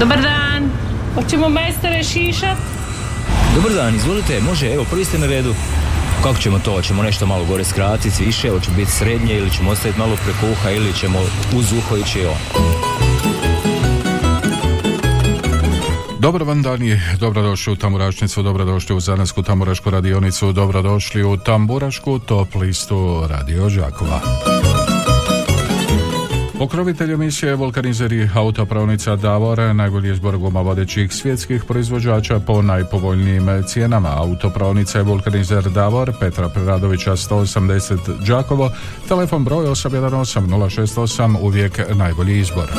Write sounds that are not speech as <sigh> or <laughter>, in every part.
Dobar dan. Hoćemo majstore šišat? Dobar dan, izvolite, može, evo, prvi ste na redu. Kako ćemo to? Hoćemo nešto malo gore skratiti, više, hoće biti srednje ili ćemo ostaviti malo preko uha ili ćemo uz uho ići on. Dobar vam dan i dobrodošli u Tamburašnicu, dobrodošli u Zanarsku tamburašku radionicu, dobrodošli u Tamburašku top listu Radio Đakova. Pokrovitelj emisije Vulkanizeri autopravnica Davor najbolji izbor guma vodećih svjetskih proizvođača po najpovoljnijim cijenama. Autopravnica je Vulkanizer Davor Petra Preradovića 180 Đakovo, telefon broj 818 068 uvijek najbolji izbor.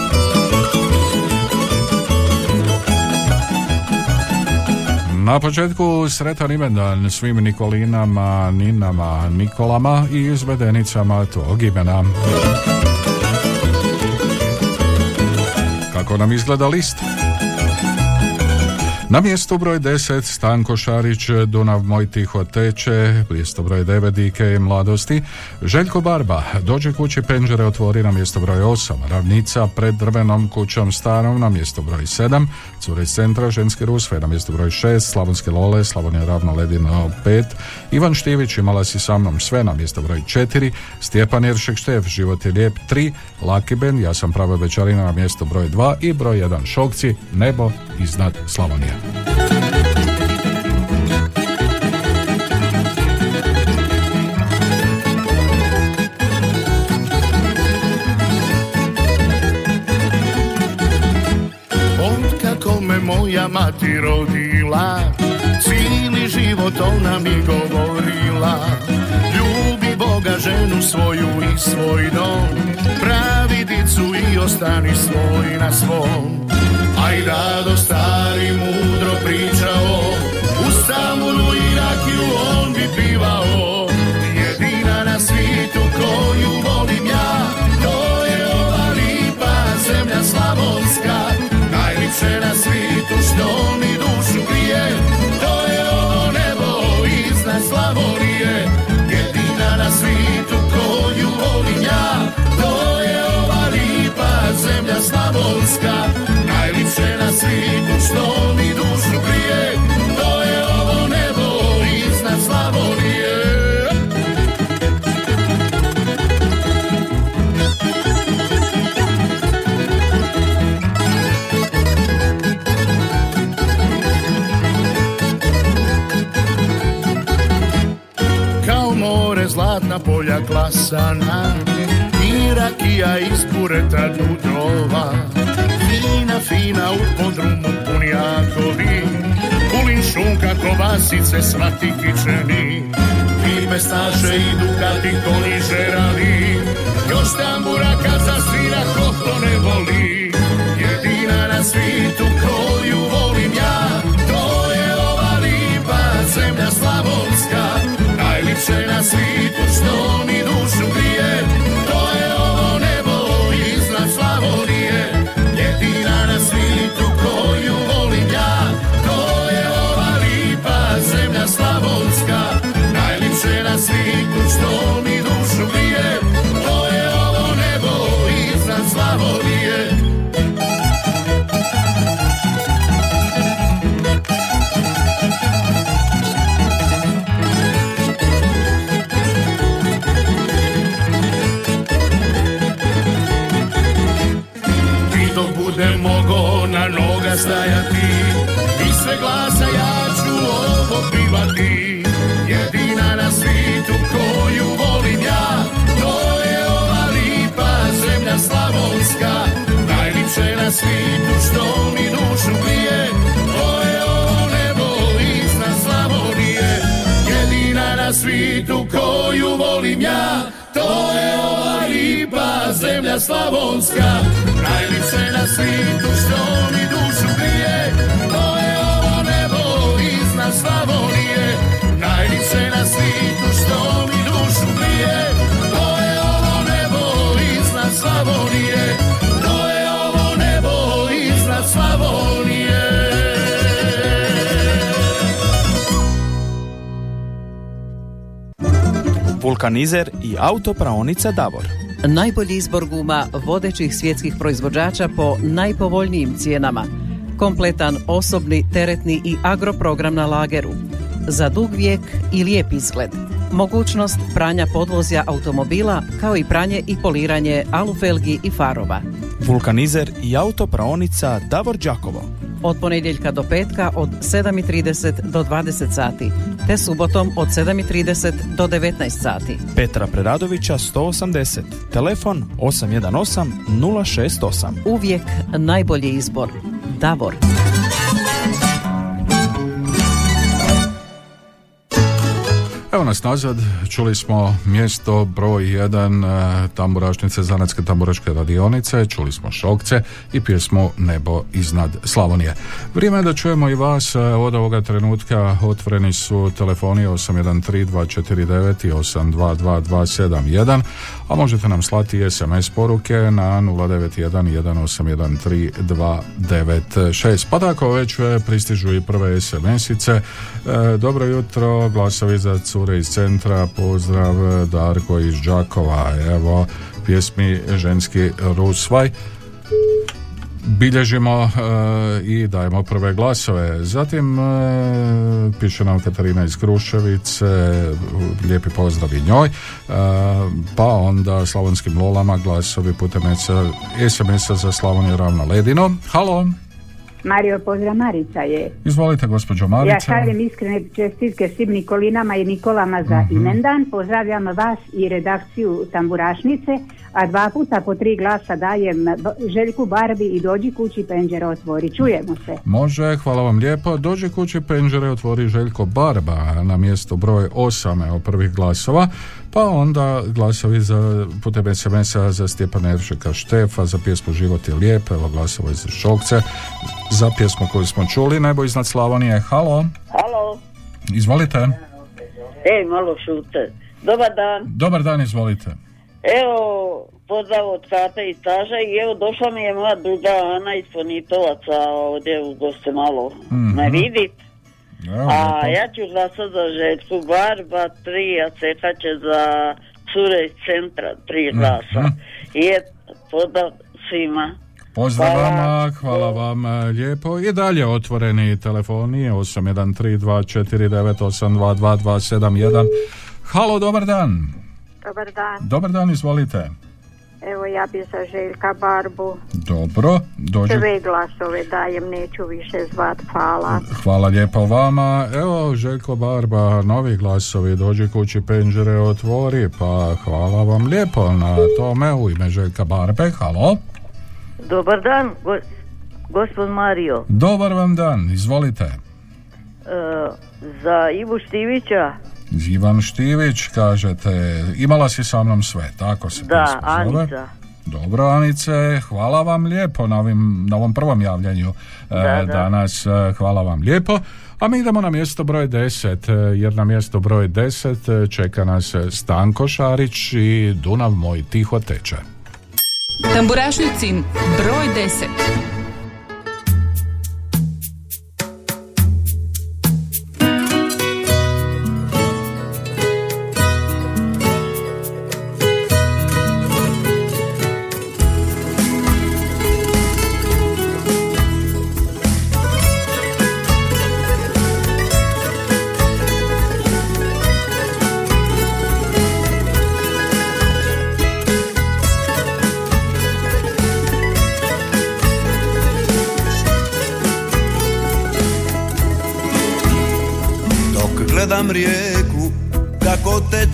Na početku sretan imendan svim Nikolinama, Ninama, Nikolama i izvedenicama tog imena. Kako nam izgleda list? Na mjestu broj 10 Stanko Šarić, Dunav moj tiho teče, mjesto broj 9 Dike mladosti, Željko Barba, dođe kući penđere otvori na mjesto broj 8, Ravnica pred drvenom kućom starom na mjesto broj 7, Cure centra, Ženski Rusve na mjesto broj 6, Slavonske Lole, Slavonija ravno ledino 5, Ivan Štivić imala si sa mnom sve na mjesto broj 4, Stjepan Jeršek Štef, Život je lijep 3, Laki Ben, ja sam prava večarina na mjesto broj 2 i broj 1 Šokci, Nebo iznad Slavonije. Moja mati rodila Cijeli život ona mi govorila. Boga ženu svoju i svoj dom. Pravi dicu i ostani svoj na svom. Aj rado stari mudro pričao U Stambulu i rakiju on bi pivao Jedina na svijetu koju volim ja To je ova lipa zemlja slavonska. Najlipše na svijetu što mi dušu grije Svijetu koju volim ja. To je ova lipa zemlja slavonska. Najlipše na svijetu što mi dušu grije klasana I rakija iz bureta dudrova Fina, fina u podrumu punjakovi Kulin šunka, kobasice, svati kičeni. I mestaše i dukati konji žerali Još tambura kad zasvira ko ne voli. Jedina na svijetu koju volim ja To je ova lipa zemlja slavonska. Najlipše na svijetu što mi dušu ovo pivati Jedina na svijetu koju volim ja To je ova lipa zemlja slavonska. Najlipše na svijetu što mi dušu grije To je ovo nebo iznad Slavonije. Jedina na svijetu koju volim ja To je ova lipa zemlja slavonska. Najlipše na svijetu što mi dušu Slavonije Najlipše na svijetu što mi dušu grije To je ovo nebo iznad Slavonije To je ovo nebo iznad Slavonije Vulkanizer i autopraonica Davor. Najbolji izbor guma vodećih svjetskih proizvođača po najpovoljnijim cijenama. Kompletan osobni, teretni i agroprogram na lageru, za dug vijek i lijep izgled, mogućnost pranja podvozja automobila kao i pranje i poliranje alufelgi i farova. Vulkanizer i autopraonica Davor Đakovo. Od ponedjeljka do petka od 7.30 do 20 sati, te subotom od 7.30 do 19 sati. Petra Preradovića 180. Telefon 818 068. Uvijek najbolji izbor. Davor. Nas nazad, čuli smo mjesto broj 1 e, tamburašnice Zanatske tamburaške radionice, čuli smo šokce i pjesmu Nebo iznad Slavonije. Vrijeme je da čujemo i vas, e, od ovoga trenutka otvoreni su telefoni 813 249 i 822 a možete nam slati SMS poruke na 091 181 Pa tako već e, pristižu i prve SMS-ice. dobro jutro, glasovi za cure iz centra, pozdrav Darko iz Đakova, evo pjesmi Ženski Rusvaj bilježimo e, i dajemo prve glasove. Zatim e, piše nam Katarina iz Kruševice, lijepi pozdrav i njoj. E, pa onda slavonskim lolama glasovi putem SMS-a za Slavoniju ravno ledino. Halo! Mario, pozdrav Marica je. Izvolite, gospođo Marica. Ja šaljem iskrene čestitke svim Nikolinama i Nikolama za uh imendan. Pozdravljam vas i redakciju Tamburašnice, a dva puta po tri glasa dajem Željku Barbi i Dođi kući penđere otvori. Čujemo se. Može, hvala vam lijepo. Dođi kući penđere otvori Željko Barba na mjesto broj 8 evo prvih glasova. Pa onda glasovi za, putem SMS-a za Stjepana Eršeka Štefa, za pjesmu Život je lijep, evo glasovi za Šokce, za pjesmu koju smo čuli, Nebo iznad Slavonije. Halo. Halo. Izvolite. Ej, malo šute. Dobar dan. Dobar dan, izvolite. Evo, pozdrav od Kate i Staža i evo došla mi je moja druga Ana iz Ponitovaca ovdje u goste malo. Mm-hmm. Ne vidit. A ja ću glasati za Željku Barba, tri, a Ceha će za cure iz centra, tri mhm. glasa. Mm-hmm. I je pozdrav svima. Pozdrav vama, hvala vam e, lijepo. I dalje otvoreni telefoni 813249822271. Halo, dobar dan. Dobar dan. Dobar dan, izvolite. Evo ja bi za Željka Barbu. Dobro, dođe. Sve glasove dajem, neću više zvat, hvala. Hvala lijepo vama. Evo Željko Barba, novi glasovi, dođi kući penđere otvori, pa hvala vam lijepo na tome u ime Željka Barbe. Halo. Dobar dan, gospod Mario. Dobar vam dan, izvolite. E, za Ivu Štivića. Ivan Štivić, kažete, imala si sa mnom sve, tako se Da, Anica. Dobro, Anice, hvala vam lijepo na, ovim, na ovom prvom javljanju e, da, danas. E, hvala vam lijepo. A mi idemo na mjesto broj 10, jer na mjesto broj 10 čeka nas Stanko Šarić i Dunav moj tiho teče. Tamburašnicin broj 10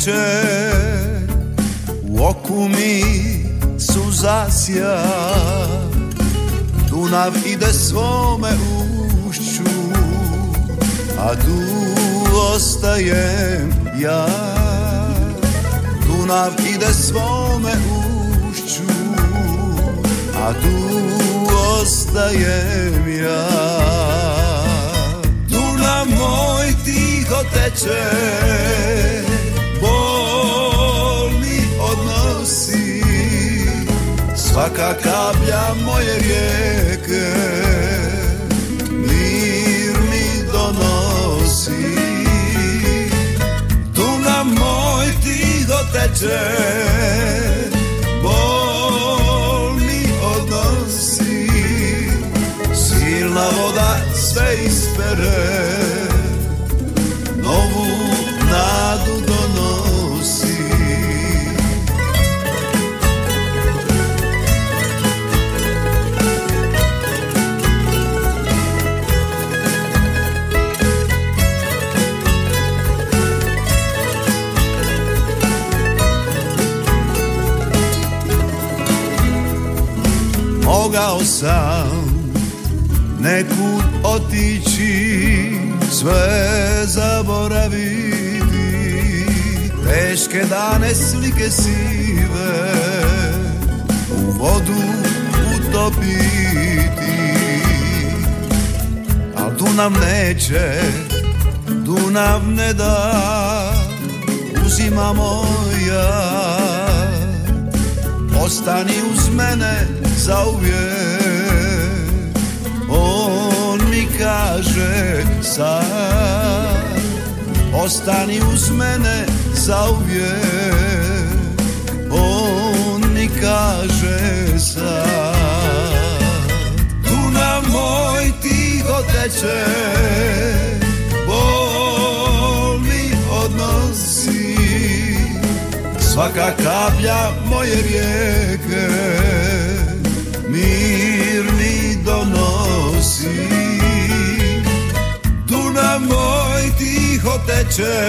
teče U oku mi su zasja. Dunav ide svome ušću A tu ostajem ja. Dunav ide svome ušću A tu ostajem ja. Dunav moj ti tiho teče Svaka kaplja moje rijeke Mir mi donosi. Tu nam moj tiho teče Bol mi odnosi. Silna sve ispere sam. Nekud otići sve zaboraviti. Teške dane slike sive u vodu utopiti. Al Dunav neće Dunav ne da. Uzima moja ostani uz mene zauvijek kaže sad. Ostani uz mene zauvijek on mi kaže sad. Dunav moj tiho teče bol mi odnosi. Svaka kaplja moje rijeke mir mi donosi Moj tiho teče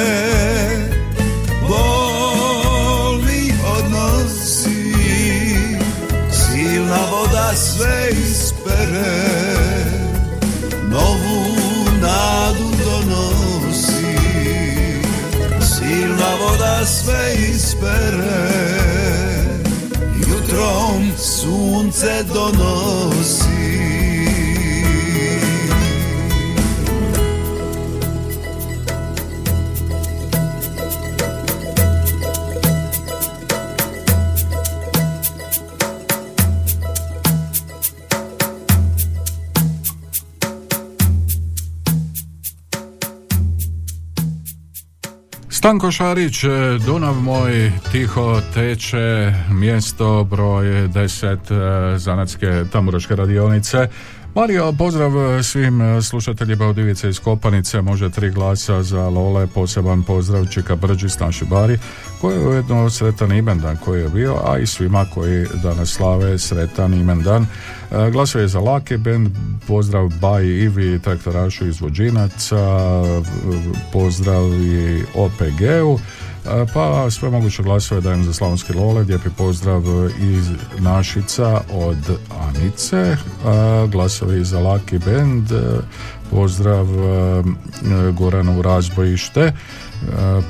bol mi odnosi silna voda sve ispere novu nadu donosi. Silna voda sve ispere jutrom sunce donosi Stanko Šarić, e, Dunav moj, tiho teče, mjesto broj 10 e, Zanatske tamburaške radionice. Mario, pozdrav svim slušateljima od Ivice iz Kopanice, može tri glasa za Lole, poseban pozdrav Čika Brđis, naši bari, koji je ujedno sretan imendan koji je bio, a i svima koji danas slave sretan imendan. E, Glasuje za Lake Band, pozdrav Baji Ivi, traktorašu iz Vođinaca, pozdrav i OPG-u, E, pa sve moguće glasove dajem za Slavonski Lole, lijepi pozdrav iz Našica od Anice, e, glasovi za Laki Band, e, pozdrav Goranu Razbojište,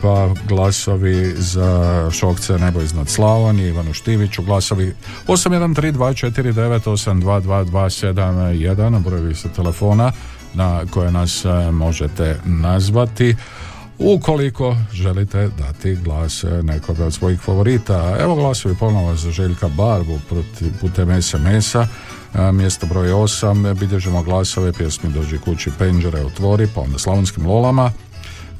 pa glasovi za Šokce Nebo iznad Slavonije, Ivanu Štiviću, glasovi 813249822271, brojevi sa telefona na koje nas možete nazvati ukoliko želite dati glas nekoga od svojih favorita. Evo glasovi ponovo za Željka Barbu putem SMS-a mjesto broj 8 bilježimo glasove pjesmi Dođi kući penđere otvori pa onda slavonskim lolama.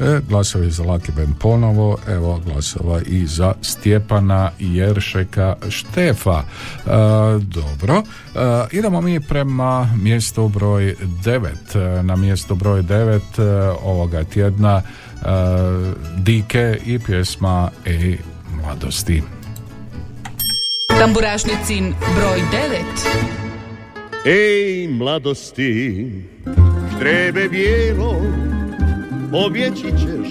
E, glasovi za Laki Ben ponovo evo glasova i za Stjepana Jeršeka Štefa. E, dobro. E, idemo mi prema mjestu broj 9 na mjesto broj 9 ovoga tjedna Dike i pjesma Ej mladosti. Tamburašnicin broj 9 Ej mladosti, štrebe bijelo, objeći ćeš,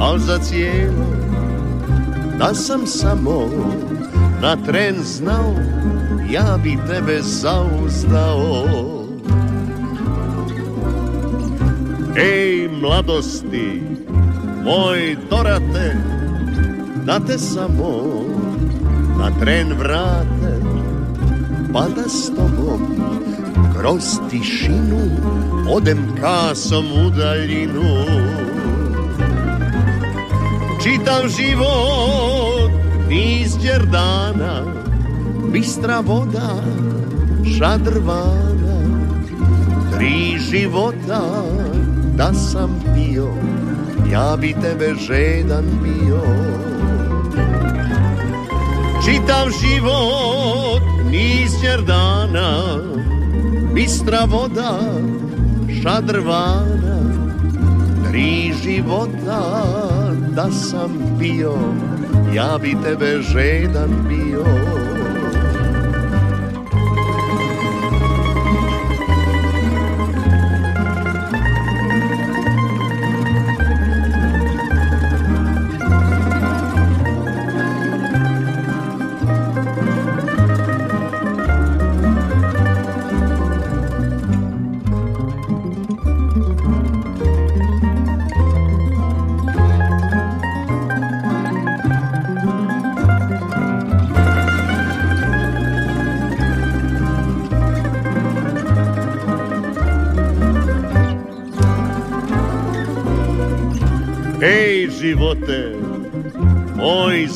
al za cijelo, da sam samo na tren znao, ja bi tebe zauzdao. Ej mladosti, moj dorate, da te samo na tren vrate, pa da s tobom kroz tišinu odem kasom u daljinu. Čitav život niz dana, bistra voda, šadrvana, tri života da sam bio, ja bi tebe žedan bio. Čitav život niz dana, bistra voda, šadrvana Tri života da sam bio Ja bi tebe žedan bio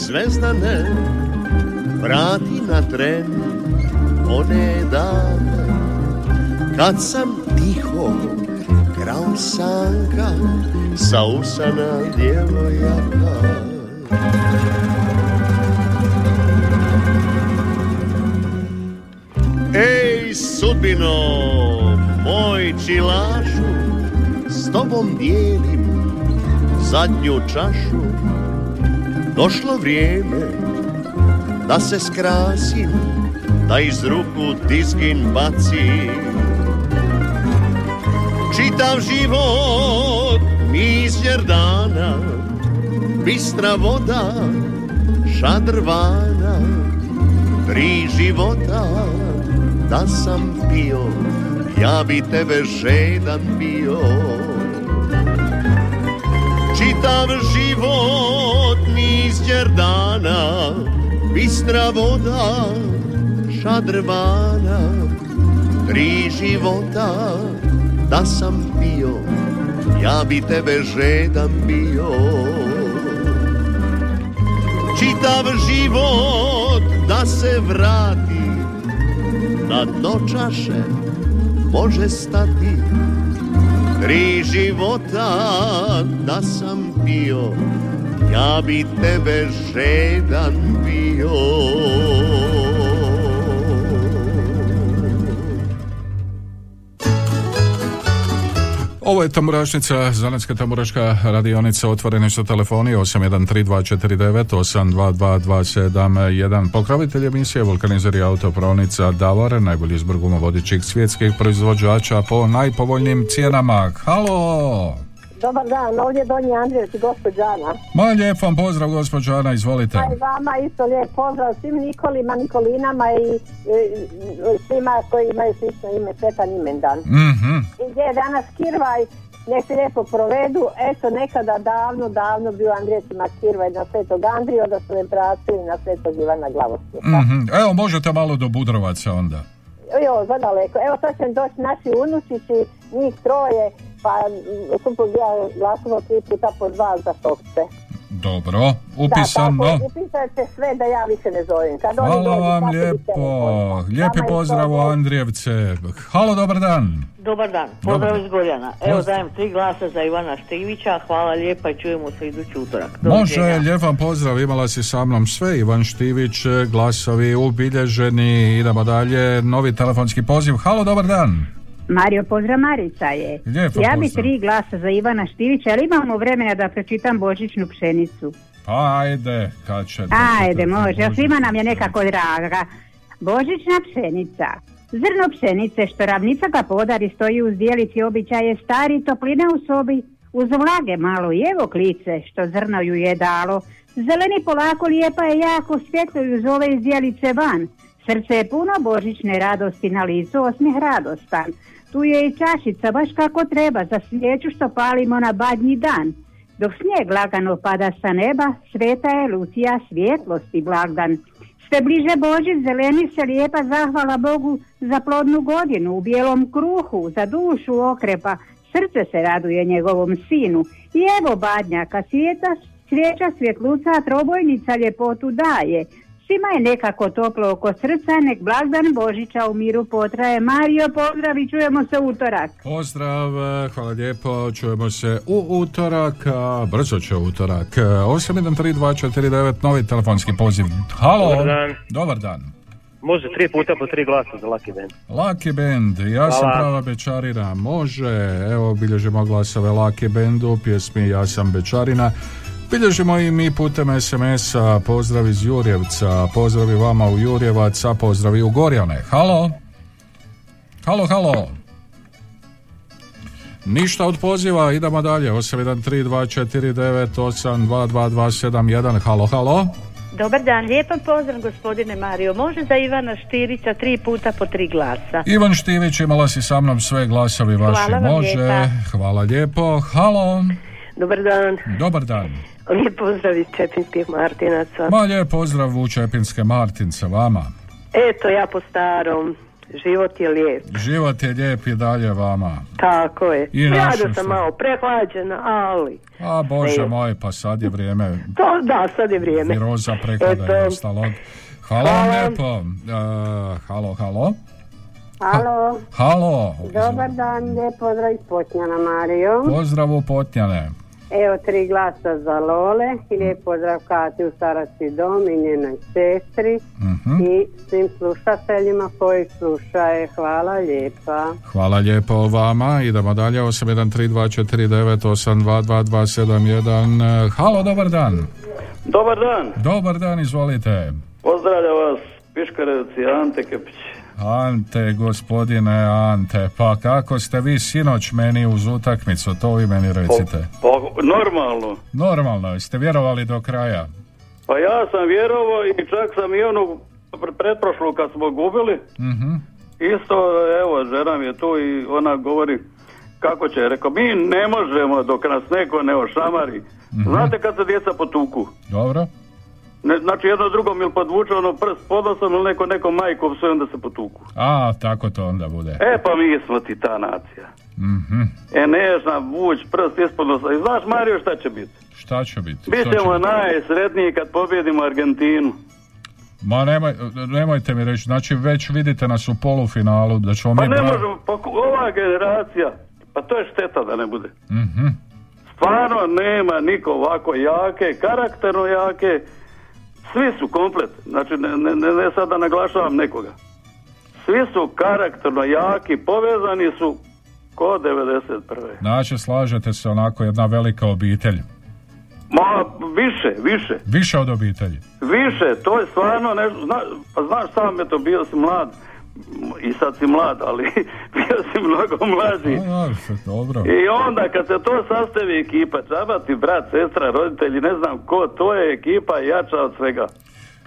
zvezdane, vrati na tren one dane, kad sam tiho krao sanka sa usana djevojaka. Ej sudbino, moj čilašu, s tobom dijelim zadnju čašu Došlo vrijeme da se skrasim Da iz ruku tizgin bacim. Čitav život mizjer dana Bistra voda šadrvana Tri života da sam pio Ja bi tebe žedan bio Čitav život niz dana. Bistra voda šadrvana. Tri života da sam pio Ja bi tebe žedan bio. Čitav život da se vrati Na dno čaše može stati Tri života da sam pio Ja bi tebe žedan bio Ovo je Tamburašnica, Zanetska Tamburaška radionica, otvoreni su telefoni 813249 Pokrovitelj emisije Vulkanizer i autopravnica Davor, najbolji izbor gumovodičih svjetskih proizvođača po najpovoljnijim cijenama. Halo! Dobar dan, ovdje je Donji Andrijevci, gospođa Ana. Ma lijep vam pozdrav, gospođa Ana, izvolite. A i vama isto lijep pozdrav svim Nikolima, Nikolinama i, i- i svima koji imaju slično ime, Svetan imendan. Mhm. I gdje je danas Kirvaj, nek se lijepo provedu. Eto, nekada davno, davno bio Andrijevcima Kirvaj na Svetog Andrija, onda su pratili na Svetog Ivana Glavosluka. Mhm. Evo, možete malo do Budrovaca onda. Jo, za daleko. Evo sad će doći naši unučići, njih troje, pa suprug ja glasimo tri puta po dva za šokce. Dobro, upisano. Da, tako, upisajte sve da ja više ne zovem. Kad oni Hvala dođu, vam lijepo. Lijepi pozdrav u. Andrijevce. Halo, dobar dan. Dobar dan, pozdrav iz Gorjana. Evo Pozdrav. dajem tri glasa za Ivana Štivića, hvala lijepa i čujemo se idući utorak. Može, Doviđenja. lijep vam pozdrav, imala si sa mnom sve, Ivan Štivić, glasovi ubilježeni, idemo dalje, novi telefonski poziv, halo, dobar dan. Mario, pozdrav Marica je. Lijepo ja bi pozdrav. tri glasa za Ivana Štivića, ali imamo vremena da pročitam božićnu pšenicu. Pa ajde, kad će... Ajde, može, svima nam je nekako draga. Božićna pšenica. Zrno pšenice što ravnica ga podari stoji uz dijelici običaje stari topline u sobi, uz vlage malo i evo klice što zrno ju je dalo. Zeleni polako lijepa je jako svjetlo i uz ove iz dijelice van. Srce je puno božićne radosti na licu osmih radostan. Tu je i čašica baš kako treba za svijeću što palimo na badnji dan. Dok snijeg lagano pada sa neba, sveta je Lucija svjetlosti blagdan. Sve bliže Božić zeleni se lijepa zahvala Bogu za plodnu godinu u bijelom kruhu, za dušu okrepa, srce se raduje njegovom sinu. I evo badnjaka svijeta, svijeća svjetluca, trobojnica ljepotu daje. Svima je nekako toplo oko srca, nek blagdan Božića u miru potraje. Mario, pozdrav i čujemo se utorak. Pozdrav, hvala lijepo, čujemo se u utorak, a brzo će utorak. 813249, novi telefonski poziv. Halo. Dobar dan. Dobar dan. Može tri puta po tri glasa za Lucky Band. Lucky Band, ja sam Hvala. prava bečarina, može, evo bilježimo glasove Lucky Bandu, pjesmi Ja sam bečarina. Bilježimo i mi putem SMS-a, pozdrav iz Jurjevca, pozdravi vama u Jurjevac, a pozdravi u Gorjane. Halo? Halo, halo? Ništa od poziva, idemo dalje, 813249822271, halo, halo? Dobar dan, lijepan pozdrav gospodine Mario. Može za Ivana Štirića tri puta po tri glasa. Ivan Štivić, imala si sa mnom sve glasovi vaši, Hvala vam može. lijepa. Hvala lijepo. Halo, Dobar dan. dobar dan. Lijep pozdrav iz Čepinskih Martinaca. Ma lijep pozdrav u Čepinske Martince vama. Eto ja po starom. Život je lijep. Život je lijep i dalje vama. Tako je. I da sam malo prehlađena, ali... A Bože Ne. moj, pa sad je vrijeme To, da, sad je vrijeme. viroza prehlada i Eto. ostalog. Hvala vam Hvala. lijepo. E, halo, halo. Halo, Halo. dobar dan, lijep pozdrav iz Potnjana, Mario. Pozdrav u Potnjane. Evo tri glasa za Lole i lijep pozdrav Kati u Starački dom i njenoj sestri Mhm. i svim slušateljima koji slušaju. Hvala lijepa. Hvala lijepo vama. Idemo dalje. 813249822271. E, Halo, dobar dan. Dobar dan, Dobar dan, izvolite. pozdravljam vas, Piškarevci, Ante Kepić. Ante, gospodine Ante, pa kako ste vi sinoć meni uz utakmicu, to vi meni recite. Pa, normalno. Normalno, ste vjerovali do kraja? Pa ja sam vjerovao i čak sam i onu pr- pretprošlu kad smo gubili, Mhm. isto, evo, žena mi je tu i ona govori kako će, rekao, mi ne možemo dok nas neko ne ošamari. Znate kad se djeca potuku? Dobro. Ne, znači jedno drugom ili podvuče ono prst pod nosom ili neko neko majkom sve onda se potuku. A, tako to onda bude. E pa mi smo ti ta nacija. Mhm. E ne znam vuć prst ispod nosa. I znaš Mario šta će biti? Šta će biti? Bit Što će ćemo biti? najsretniji kad pobjedimo Argentinu. Ma nemoj, nemojte mi reći, znači već vidite nas u polufinalu, da ćemo Pa mi... ne bra- možemo, pa ova generacija, pa to je šteta da ne bude. Mhm. Stvarno nema niko ovako jake, karakterno jake, svi su komplet, znači ne, ne, ne, ne sad da naglašavam nekoga. Svi su karakterno jaki, povezani su ko 91. Znači, slažete se onako jedna velika obitelj. Ma više, više. Više od obitelji. Više, to je stvarno nešto, zna, pa znaš sam eto, bio si mlad, i sad si mlad, ali <laughs> bio si mnogo mlađi. Dobro. I onda kad se to sastavi ekipa, čaba ti brat, sestra, roditelji, ne znam ko, to je ekipa jača od svega.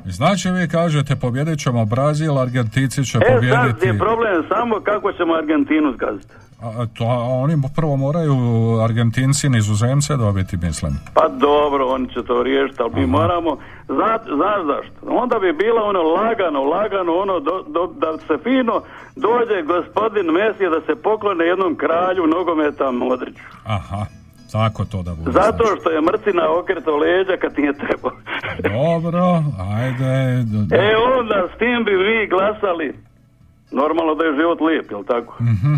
Znači vi kažete pobjedit ćemo Brazil, Argentinci će E sad pobijediti... je problem samo kako ćemo Argentinu zgaziti. A, to, oni prvo moraju Argentinci nizozemce dobiti, mislim. Pa dobro, oni će to riješiti, ali mi moramo, zna, znaš zašto? Onda bi bilo ono lagano, lagano, ono do, do- da se fino dođe gospodin Messi da se poklone jednom kralju nogometa Modriću. Aha, tako to da bude. Zato što je mrcina okreto leđa kad nije trebao. <laughs> Dobro, ajde. d- d- E onda s tim bi mi glasali. Normalno da je život lijep, jel tako? Mhm.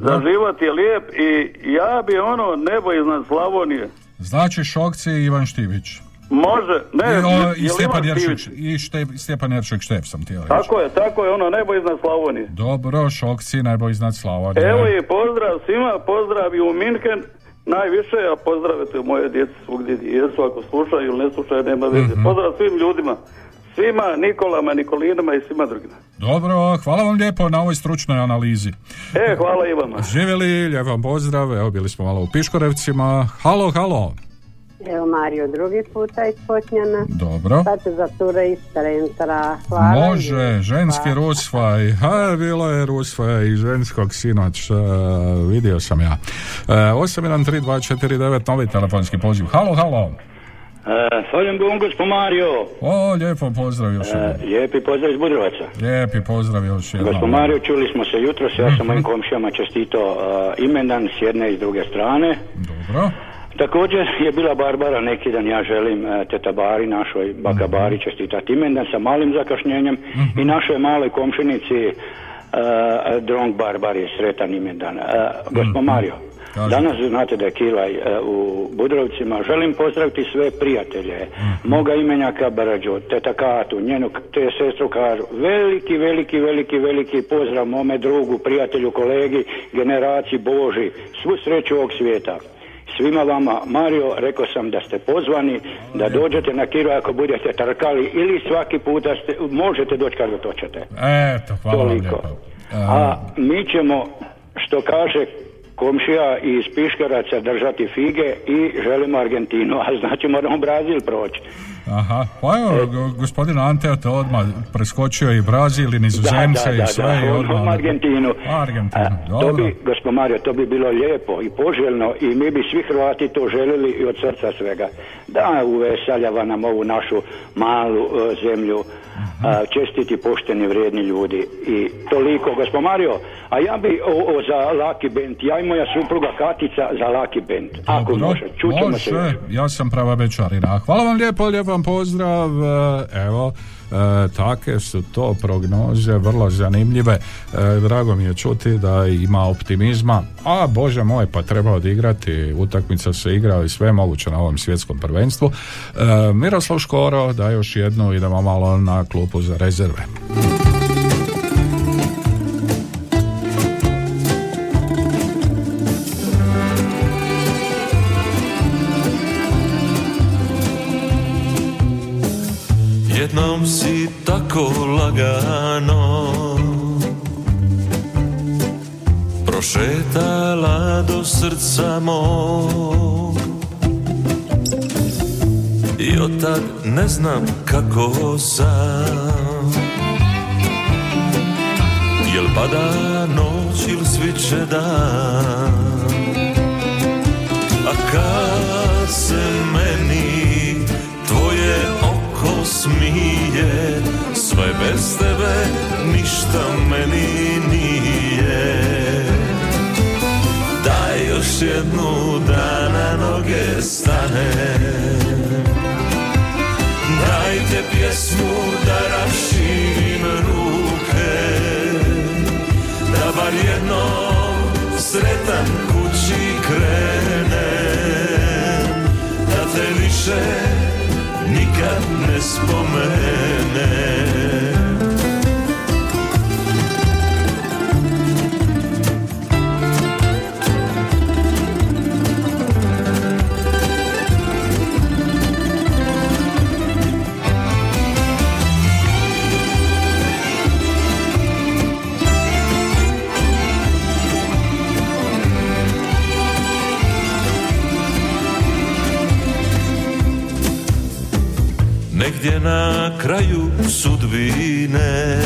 Za život je lijep i ja bi ono nebo iznad Slavonije. Znači Šokci i Ivan Štivić. Može, ne, I, o, i Stjepan Jeršek, i Šte- Stjepan Jeršek Štef sam htio reći. Tako je, tako je, ono nebo iznad Slavonije. Dobro, Šokci, nebo iznad Slavonije. Evo i pozdrav svima, pozdrav i u Minhen, najviše, a pozdravite moje djece svugdje gdje jesu, ako slušaju ili ne slušaju, nema veze. Mhm. Pozdrav svim ljudima, svima, Nikolama, Nikolinama i svima drugima. Dobro, hvala vam lijepo na ovoj stručnoj analizi. E, hvala i vama. Živjeli, lijep vam pozdrav, evo bili smo malo u Piškorevcima. Halo, halo. Evo Mario drugi puta iz Potnjana. Dobro. Sad se za ture iz centra. Hvala. Može, ženski rusvaj. Ha, bilo je rusvaj i ženskog sinoć. e, vidio sam ja. E, 813249, novi telefonski poziv. Halo, halo. Soljem Bungus po Mario. O, lijepo pozdrav još jednom. E, lijepi pozdrav iz Budrovaca. Lijepi pozdrav još jednom. Gospod Mario, čuli smo se jutros, ja Mhm. sam mojim komšijama čestito uh, imendan s jedne i s druge strane. Dobro. Također je bila Barbara neki dan, ja želim teta Bari, našoj baka Mhm. Bari čestitati imendan sa malim zakašnjenjem i našoj maloj komšinici uh, Drong Barbari, sretan imendan. Uh, gospod Mhm. Danas znate da je Kilaj e, u Budrovcima. Želim pozdraviti sve prijatelje. Mhm. Moga imenjaka Barađo, teta Katu, njenu te sestru Karu. Veliki, veliki, veliki, veliki pozdrav mome drugu, prijatelju, kolegi, generaciji Boži. Svu sreću ovog svijeta. Svima vama, Mario, rekao sam da ste pozvani, da dođete na Kilo ako budete trkali ili svaki puta ste, možete doći kad god hoćete. Eto, hvala vam Toliko. lijepo. A mi ćemo, što kaže komšija iz Piškaraca držati fige i želimo Argentinu, a znači moramo Brazil proći. Aha, pa evo, go- gospodin Ante to odmah preskočio i Brazil i Nizozemce da, da, i sve da, i on- odmah... Argentinu. Argentinu, To dobro. bi, gospod Mario, to bi bilo lijepo i poželjno i mi bi svi Hrvati to željeli i od srca svega. Da uveseljava nam ovu našu malu e, zemlju, Mhm. a, čestiti, pošteni, vrijedni ljudi i toliko. Gospod Mario, a ja bi o, o, za Lucky Band, ja i moja supruga Katica za Lucky Band. Ako Dobro, može, čućemo se još. ja sam prava večarina. Hvala vam lijepo, lijep vam pozdrav. E, Evo, e, take su to prognoze, vrlo zanimljive. E, drago mi je čuti da ima optimizma. A, bože moj, pa treba odigrati. Utakmica se igra i sve moguće na ovom svjetskom prvenstvu. E, Miroslav Škoro, da još jednu, idemo malo na klupu za rezerve. Jednom si tako lagano. Prošetala do srca mog. I od tad ne znam kako sam. Jel pada noć ili sviće dan? A kad se smije Sve bez tebe ništa meni nije. Daj još jednu da na noge stane. Dajte pjesmu da raširim ruke Da bar jednom sretan kući krenem Da te više ne spomenem Negdje na kraju sudbine.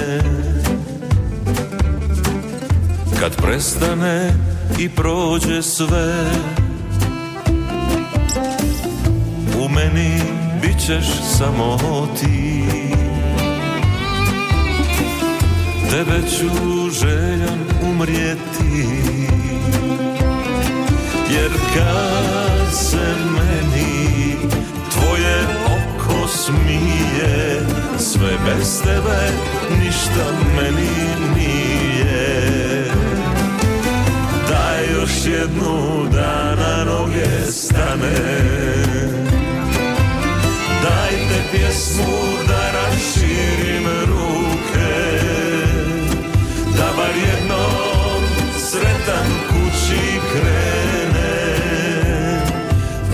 Kad prestane i prođe sve U meni bit ćeš samo ti. Tebe ću željan umrijeti Jer kad se meni smije. Sve bez tebe ništa meni nije. Daj još jednu da na noge stane. Dajte pjesmu da raširim ruke. Da bar jednom sretan kući krene.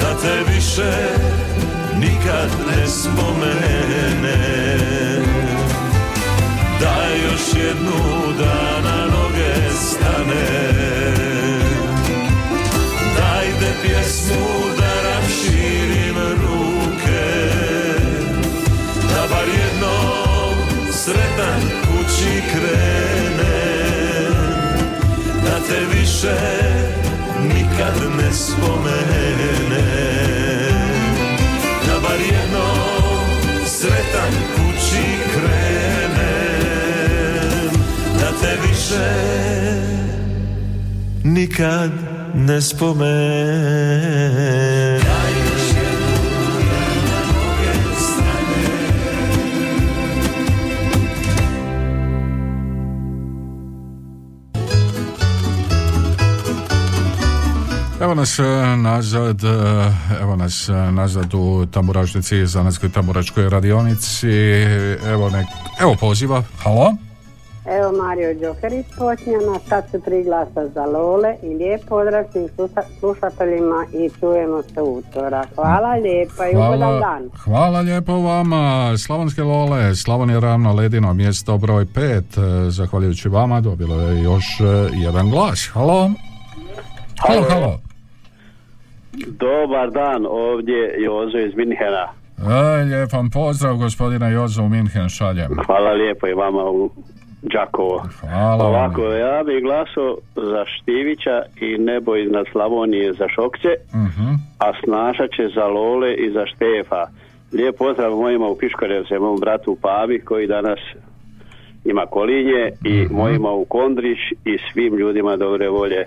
Da te više nikad ne spomene. Daj još jednu da na noge stane. Dajte pjesmu da raširim ruke. Da bar jednom sretan kući krene. Da te više nikad ne spomene Jednom sretan kući krene Da te više nikad ne spomene Evo nas e, nazad, e, evo nas e, nazad u tamburašnici, zanatskoj tamburačkoj radionici. Evo, nek, evo poziva. Halo? Evo Mario Đoker iz Potnjana, sad su tri glasa za Lole i lijep pozdrav svim sluša- slušateljima i čujemo se utora. Hvala lijepa i ugodan dan. hvala lijepo vama. Slavonske Lole, Slavonije ravno ledino, mjesto broj pet. Zahvaljujući vama dobilo je još jedan glas. Halo? Halo, halo. Dobar dan, ovdje Jozo iz Minhena. E, lijep vam pozdrav, gospodina Jozo u Minhen šaljem. Hvala lijepo i vama u Đakovo. Hvala vam. Ovako, ja bih glasao za Štivića i nebo iznad Slavonije za Šokce, Mhm. a Snaša će za Lole i za Štefa. Lijep pozdrav mojima u Piškorevce, mom bratu Pavi koji danas ima kolinje i Mhm. mojima u Kondrić i svim ljudima dobre volje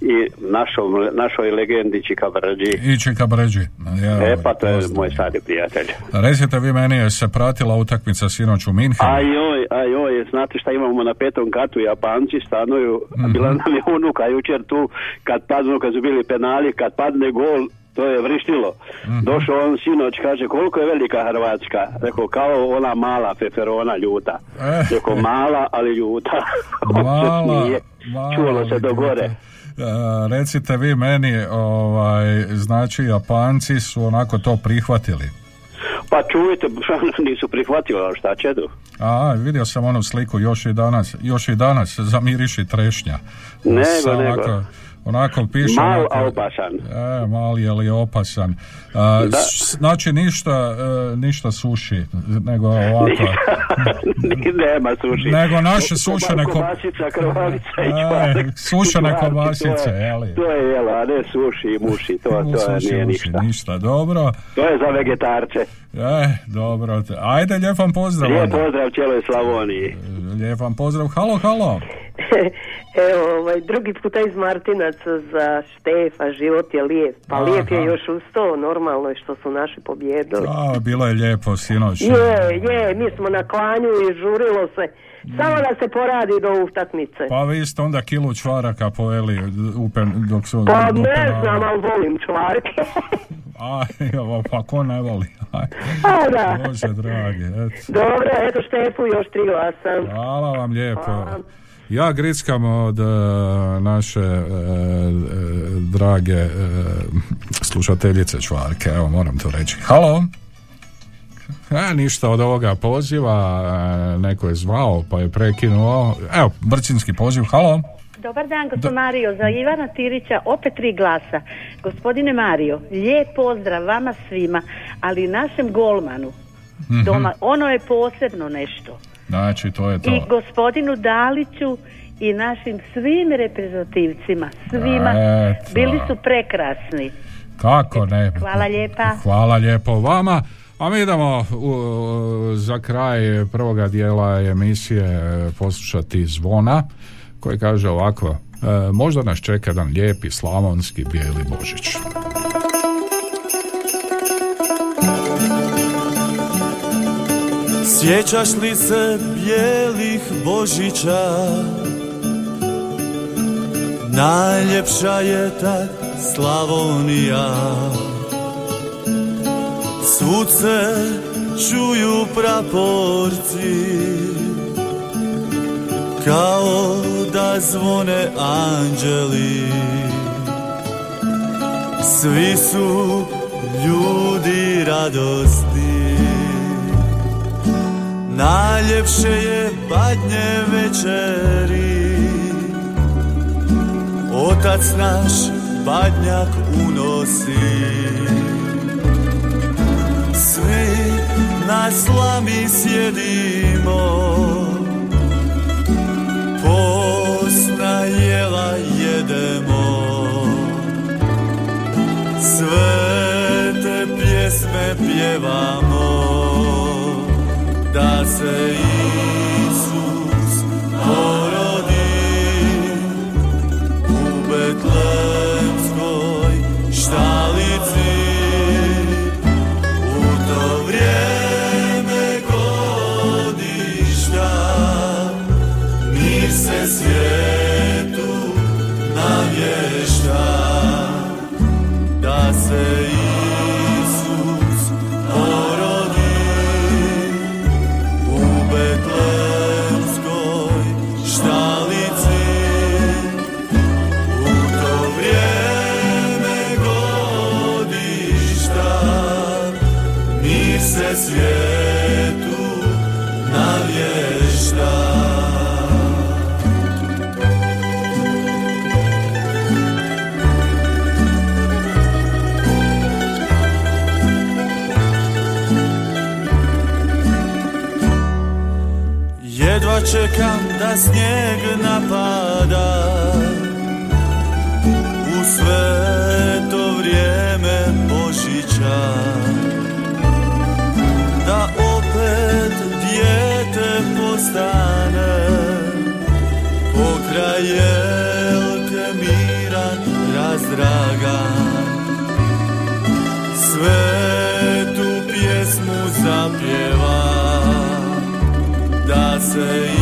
i našom, našoj legendi Čika Brđi. I Čika Bređi. Ja, E pa to je moj stari prijatelj. Recite vi meni, je se pratila utakmica sinoć u Minhenu? A joj, a joj, znate šta imamo na petom katu, Japanci stanuju, a Mhm. bila nam je unuka jučer tu, kad padnu, kad su bili penali, kad padne gol, to je vrištilo. Mhm. Došao on sinoć, kaže, koliko je velika Hrvatska? Rekao, kao ona mala feferona ljuta. Eh. Rekao, mala, ali ljuta. <laughs> Mala, Čulo se do gore. E, recite vi meni, ovaj, znači Japanci su onako to prihvatili. Pa čujte, <laughs> nisu prihvatili, ali šta će tu? A, vidio sam onu sliku još i danas, još i danas zamiriši trešnja. Nego, nego. Onako piše... Mal, onako- a opasan. E, mali ali opasan. A, Da. s- Znači ništa, e, ništa suši, nego ovako... <laughs> Nema suši. Nego naše sušene ko- Kobasica, krvavica i E, sušene kobasice, to je- jeli? To je jelo, a ne suši i muši, to, to Suši, nije muši, ništa. ništa, dobro. To je za vegetarce. E, dobro. Ajde, lijep vam pozdrav. Lijep pozdrav cijeloj Slavoniji. Lijep vam pozdrav. Halo, halo. <laughs> Evo, ovaj, drugi puta iz Martinaca za Štefa, život je lijep. Pa Aha. lijep je još uz to, normalno je što su naši pobjedili. A, bilo je lijepo sinoć. Je, je, mi smo na klanju i žurilo se. Samo da se poradi do utakmice. Pa vi ste onda kilu čvaraka pojeli u pen, dok su... Pa ne znam, ali volim čvarke. <laughs> Aj, pa ko ne voli? Aj, A, da. Bože dragi, eto. Dobro, eto Štefu još tri glasa. Hvala vam lijepo. Ja grickam od e, naše e, e, drage slušateljice čvarke, evo moram to reći. Halo? E, ništa od ovoga poziva, e, neko je zvao pa je prekinuo. Evo, brcinski poziv, halo? Dobar dan, gospodin Mario. Za Ivana Tirića opet tri glasa. Gospodine Mario, lijep pozdrav vama svima, ali našem golmanu. Mhm. Doma, ono je posebno nešto. Znači, to je to. I gospodinu Daliću i našim svim reprezentativcima, svima, Eto. bili su prekrasni. Kako ne? Hvala lijepa. Hvala lijepo vama. A mi idemo u, za kraj prvoga dijela emisije poslušati zvona koji kaže ovako e, možda nas čeka jedan lijepi slavonski bijeli božić. Sjećaš li se bijelih božića? Najljepša je tad Slavonija. Svud se čuju praporci Kao da zvone anđeli. Svi su ljudi radosti Najljepše je badnje večeri. Otac naš badnjak unosi. Svi na slami sjedimo. Posna jela jedemo. Sve te pjesme pjevamo da se Isus porodi u Betlemskoj štalici. U to vrijeme godišta mir se svijetu čekam da snijeg napada. U sve to vrijeme Božića. Da opet dijete postane Pokraj jelke miran razdragan Sve tu pjesmu zapjeva Da se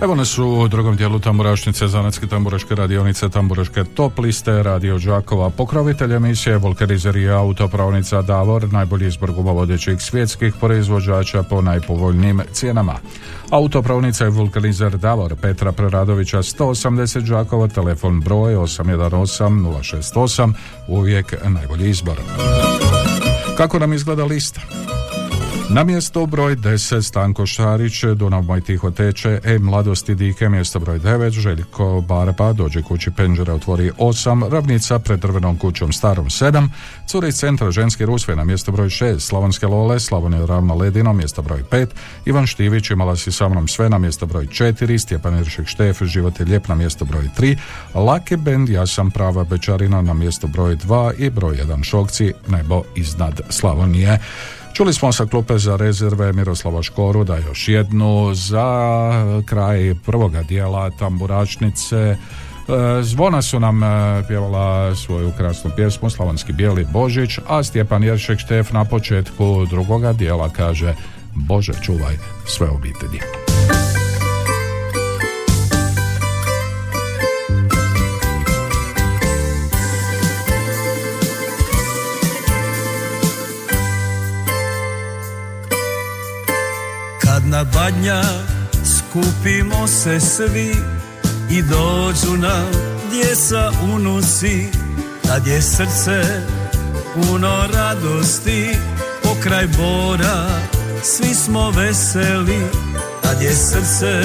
Evo nas u drugom dijelu tamburašnice, zanatske tamburaške radionice, tamburaške top liste, radio Đakova, pokrovitelj emisije, vulkanizer i autopravnica Davor, najbolji izbor gumovodećih svjetskih proizvođača po najpovoljnijim cijenama. Autopravnica i vulkanizer Davor, Petra Preradovića, 180 Đakova, telefon broj 818 068, uvijek najbolji izbor. Kako nam izgleda lista? Na mjesto broj 10 Stanko Šarić, Dunav moj tiho teče, E mladosti dike, mjesto broj 9 Željko Barba, dođe kući penđere otvori 8, Ravnica pred drvenom kućom starom 7, Cure iz centra ženski rusve na mjesto broj 6, Slavonske Lole, Slavonija ravna ledino, mjesto broj 5, Ivan Štivić, imala si sa mnom sve na mjesto broj 4, Stjepan Iršek Štef, život je lijep na mjesto broj 3, Lake Bend, ja sam prava Bečarina na mjesto broj 2 i broj 1 Šokci, nebo iznad Slavonije. Čuli smo sa klupe za rezerve Miroslava Škoru da još jednu za kraj prvoga dijela tamburačnice E, Zvona su nam e, pjevala svoju krasnu pjesmu Slavonski bijeli Božić, a Stjepan Jeršek Štef na početku drugoga dijela kaže Bože čuvaj sve obitelji. Na badnja skupimo se svi i dođu nam djeca unuci, tad je srce puno radosti, pokraj bora svi smo veseli, tad je srce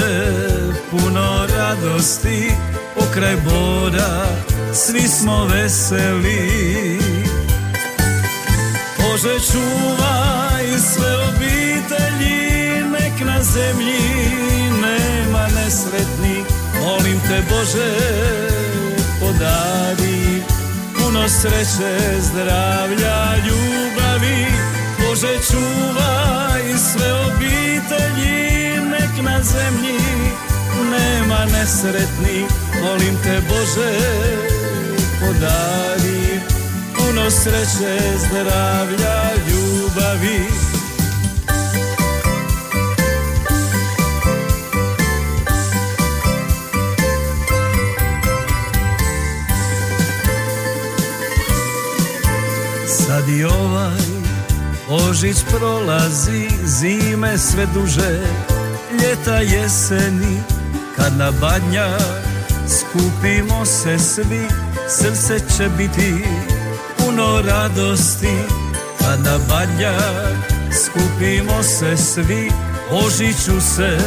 puno radosti, pokraj bora svi smo veseli. Bože čuvaj sve obitelji, na zemlji nema nesretni, molim te Bože podari puno sreće, zdravlja, ljubavi, Bože čuvaj sve obitelji, nek na zemlji nema nesretni, molim te Bože podari puno sreće, zdravlja, ljubavi. Sad i ovaj Božić prolazi, zime sve duže, ljeta jeseni, kad na badnja skupimo se svi, srce će biti puno radosti, kad na badnja skupimo se svi, Božiću se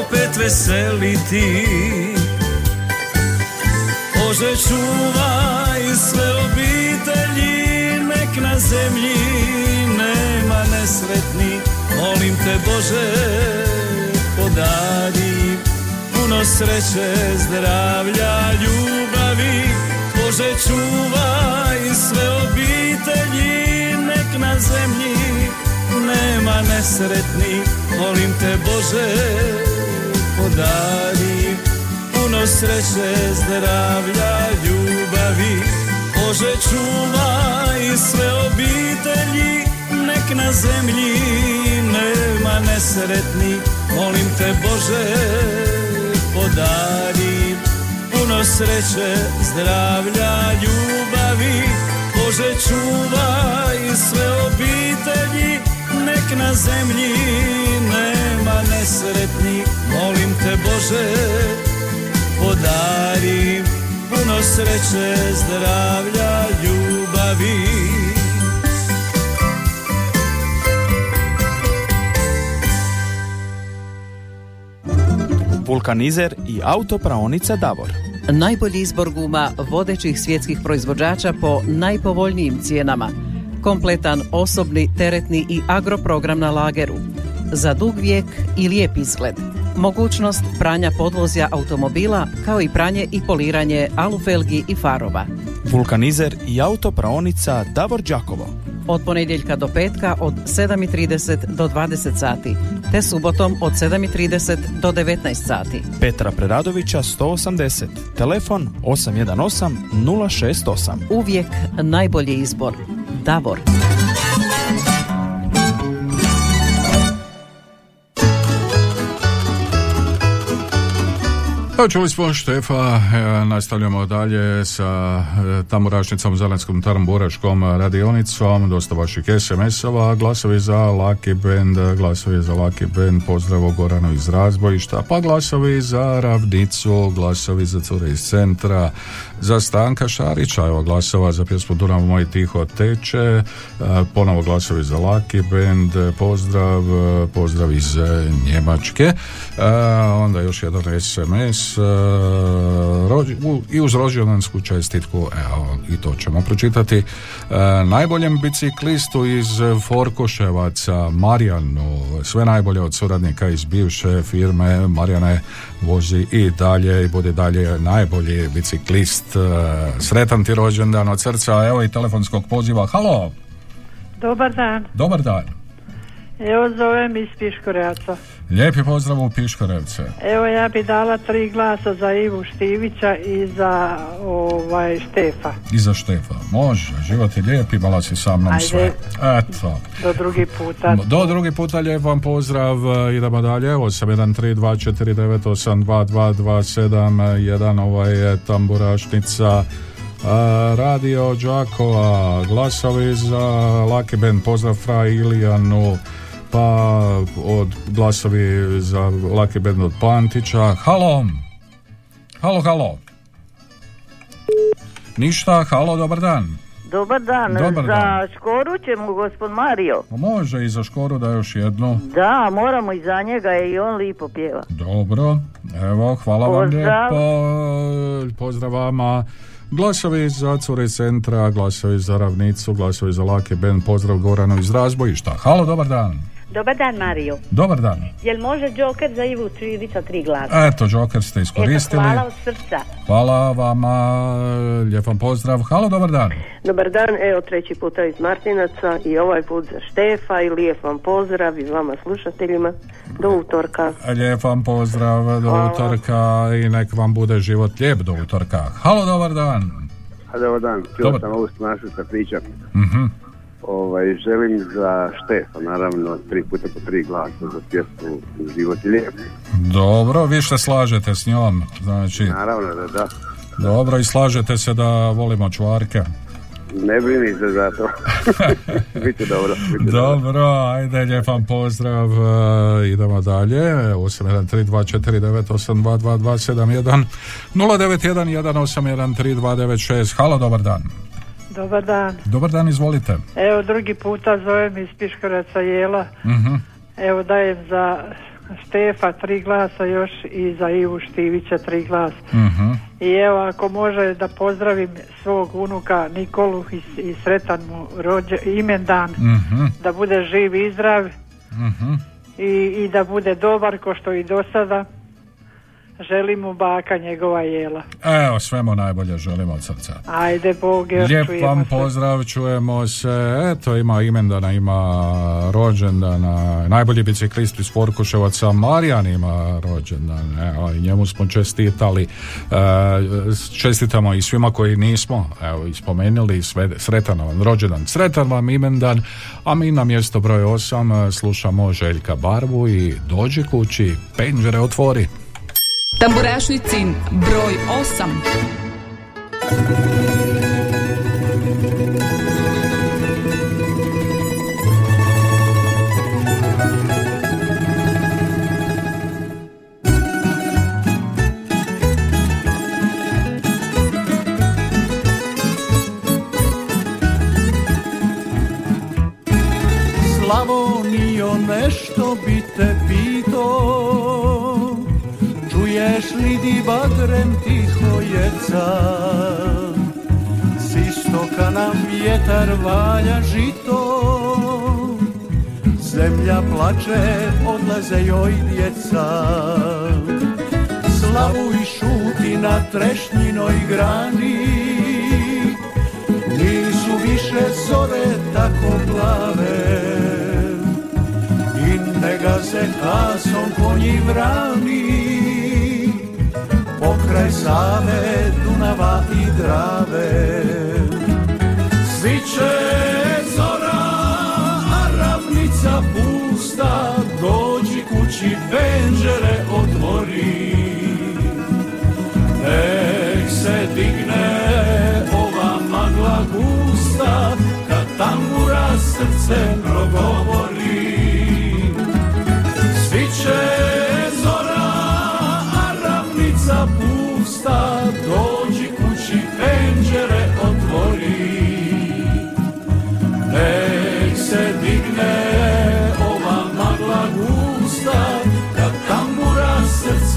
opet veseliti. Bože čuvaj sve obitelji, na zemlji nema nesretni, molim te Bože podari puno sreće, zdravlja, ljubavi, Bože čuvaj sve obitelji, nek na zemlji nema nesretni. Molim te Bože podari Puno sreće, zdravlja, ljubavi Bože čuvaj sve obitelji Nek na zemlji nema nesretni. Molim te Bože podari Puno sreće, zdravlja, ljubavi. Bože čuvaj sve obitelji Nek na zemlji nema nesretni. Molim te Bože podari Puno sreće, zdravlja, ljubavi Vulkanizer i autopraonica Davor. Najbolji izbor guma vodećih svjetskih proizvođača po najpovoljnijim cijenama. Kompletan osobni, teretni i agroprogram na lageru. Za dug vijek i lijep izgled. Mogućnost pranja podvozja automobila kao i pranje i poliranje alufelgi i farova. Vulkanizer i autopraonica Davor Đakovo. Od ponedjeljka do petka od 7.30 do 20 sati, te subotom od 7.30 do 19 sati. Petra Preradovića 180. Telefon 818 068. Uvijek najbolji izbor. Davor. Evo čuli smo Štefa, e, nastavljamo dalje sa e, tamorašnicom Zelenskom Taramboraškom radionicom, dosta vaših SMS-ova, glasovi za Lucky Band, glasovi za Lucky Band, pozdrav Goranu iz Razbojišta, pa glasovi za Ravnicu, glasovi za Cure iz centra, za Stanka Šarića, evo glasova za pjesmu Dunav moj tiho teče, e, ponovo glasovi za Lucky Band, pozdrav, pozdrav iz Njemačke, onda još jedan SMS, i uz rođendansku čestitku evo, i to ćemo pročitati. Najboljem biciklistu iz Forkoševaca Marijanu. Sve najbolje od suradnika iz bivše firme. Marijane vozi i dalje i bude dalje najbolji biciklist. Sretan ti rođendan od srca. Evo i telefonskog poziva. Halo! Dobar dan. Dobar dan. Evo zovem iz Piškorevaca. Lijepi pozdrav u Piškorevce. Evo ja bi dala tri glasa za Ivu Štivića i za ovaj Štefa. I za Štefa. Može, život je lijep, imala si sa mnom Ajde. sve. Eto. Do drugi puta. Do drugi puta lijep vam pozdrav, idemo dalje, 813249822271, ovaj je tamburašnica a, Radio Đakova, glasovi za Lucky Band, pozdrav Fra Ilijanu, pa od glasovi za Lucky Band od Pantića. Halo! Halo, halo! Ništa, halo, dobar dan. Dobar dan, Dobar za dan. Škoru ćemo gospod Mario. Može i za Škoru da još jednu. Da, moramo i za njega i on lipo pjeva. Dobro, evo, hvala vam Pozdrav. lijepo. Pozdrav vama. Glasovi za Cure centra, glasovi za Ravnicu, glasovi za Lake Ben, pozdrav Goranu iz Razbojišta. Halo, dobar dan. Dobar dan, Mario. Dobar dan. Jel može Joker za Ivu Tridica tri glasa? Eto, Joker ste iskoristili. Eto, hvala od srca. Hvala vama, lijep vam pozdrav. Halo, dobar dan. Dobar dan, evo treći puta iz Martinaca i ovaj put za Štefa i lijep vam pozdrav i vama slušateljima. Do utorka. Lijep vam pozdrav do Hvala. utorka i nek vam bude život lijep do utorka. Halo, dobar dan. A dobar dan, čuo sam ovu našu priča. Mhm. Ovaj, želim za Štefa, naravno, tri puta po tri glasa za pjesmu Život je lijep. Dobro, vi se slažete s njom, znači, Naravno da da. dobro i slažete se da volimo čvarke. Ne brini se za to. <laughs> Biće dobro. Biće Dobro, ajde, lijep vam pozdrav, e, idemo dalje, 813249822271 09118132296, halo, dobar dan. Dobar dan. Dobar dan, izvolite. Evo drugi puta zovem iz Piškorevaca Jela. Mhm. Evo dajem za Štefa tri glasa još i za Ivu Štivića tri glasa. Mhm. I evo ako može da pozdravim svog unuka Nikolu i, i sretan mu rođe, imendan, Mhm. da bude živ i zdrav i, i da bude dobar ko što i do sada. Želim mu baka njegova jela. Evo, sve mu najbolje želimo od srca. Ajde, Bog, još Lijep čujemo vam se. pozdrav, čujemo se. Eto, ima imendana, ima rođendana. Najbolji biciklist iz Forkuševaca, Marijan ima rođendan. Evo, i njemu smo čestitali. E, čestitamo i svima koji nismo, evo, i spomenuli. Sve, sretan vam rođendan, sretan vam imendan. A mi na mjesto broj 8 slušamo Željka Barbu i dođi kući, penđere otvori. Tamburašnicin broj 8. vjetar valja žito. Zemlja plače, odlaze joj djeca Slavuj šuti na trešnjinoj grani Nisu više zore tako plave. I ne gaze kasom konji vrani Pokraj Save, Dunava i Drave Sviće zora, a ravnica pusta Dođi kući, penđere otvori. Nek se digne ova magla gusta Kad tambura srcem progovori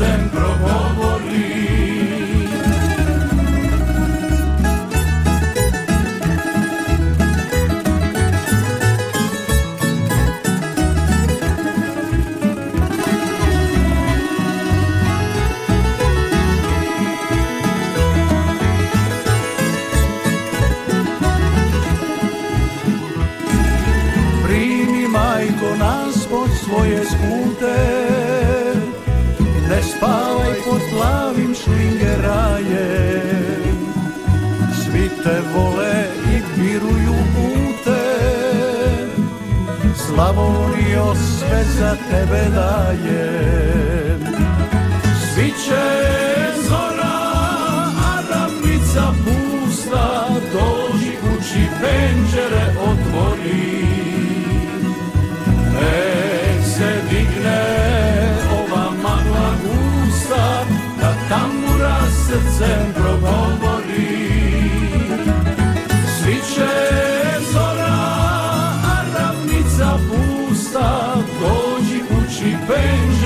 srcem šlingerajem Svi te vole i miruju pute. Slavonio sve za tebe dajem. Svi će srcem progovori. Svi će zora, a ravnica pusta Dođi kući, penđere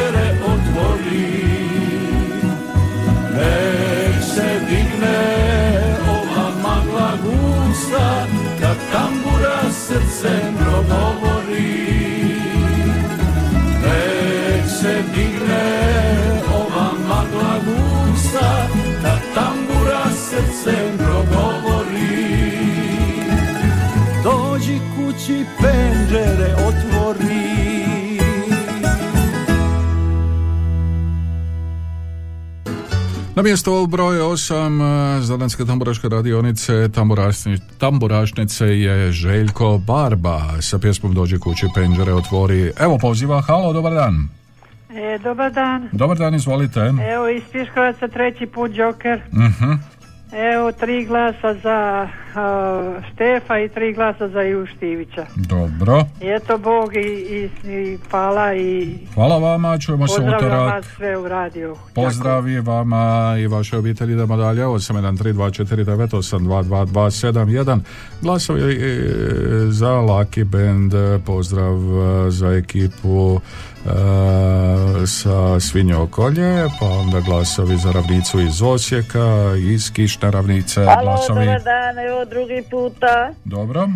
kući penđere otvori Na mjesto broj 8 Zadanske tamburaške radionice tamburašni- tamburašnice je Željko Barba sa pjesmom Dođi kući penđere otvori. Evo poziva, halo, dobar dan. E, dobar dan. Dobar dan, izvolite. Evo, iz Piškovaca treći put Joker. Mhm. Evo, tri glasa za a, Štefa i tri glasa za Ivu Štivića. Dobro. I eto Bog i, i, i hvala i Hvala vama, čujemo se pozdravljam utorak. vas sve u radiju. Pozdrav i vama i vaše obitelji. Idemo dalje. 813249822271. Glasovi e, za Lucky Band. Pozdrav e, za ekipu sa Svinjokolje. Pa onda glasovi za ravnicu iz Osijeka, iz Kišne ravnice. Halo, glasovi. dobar dan, evo drugi puta. Dobro.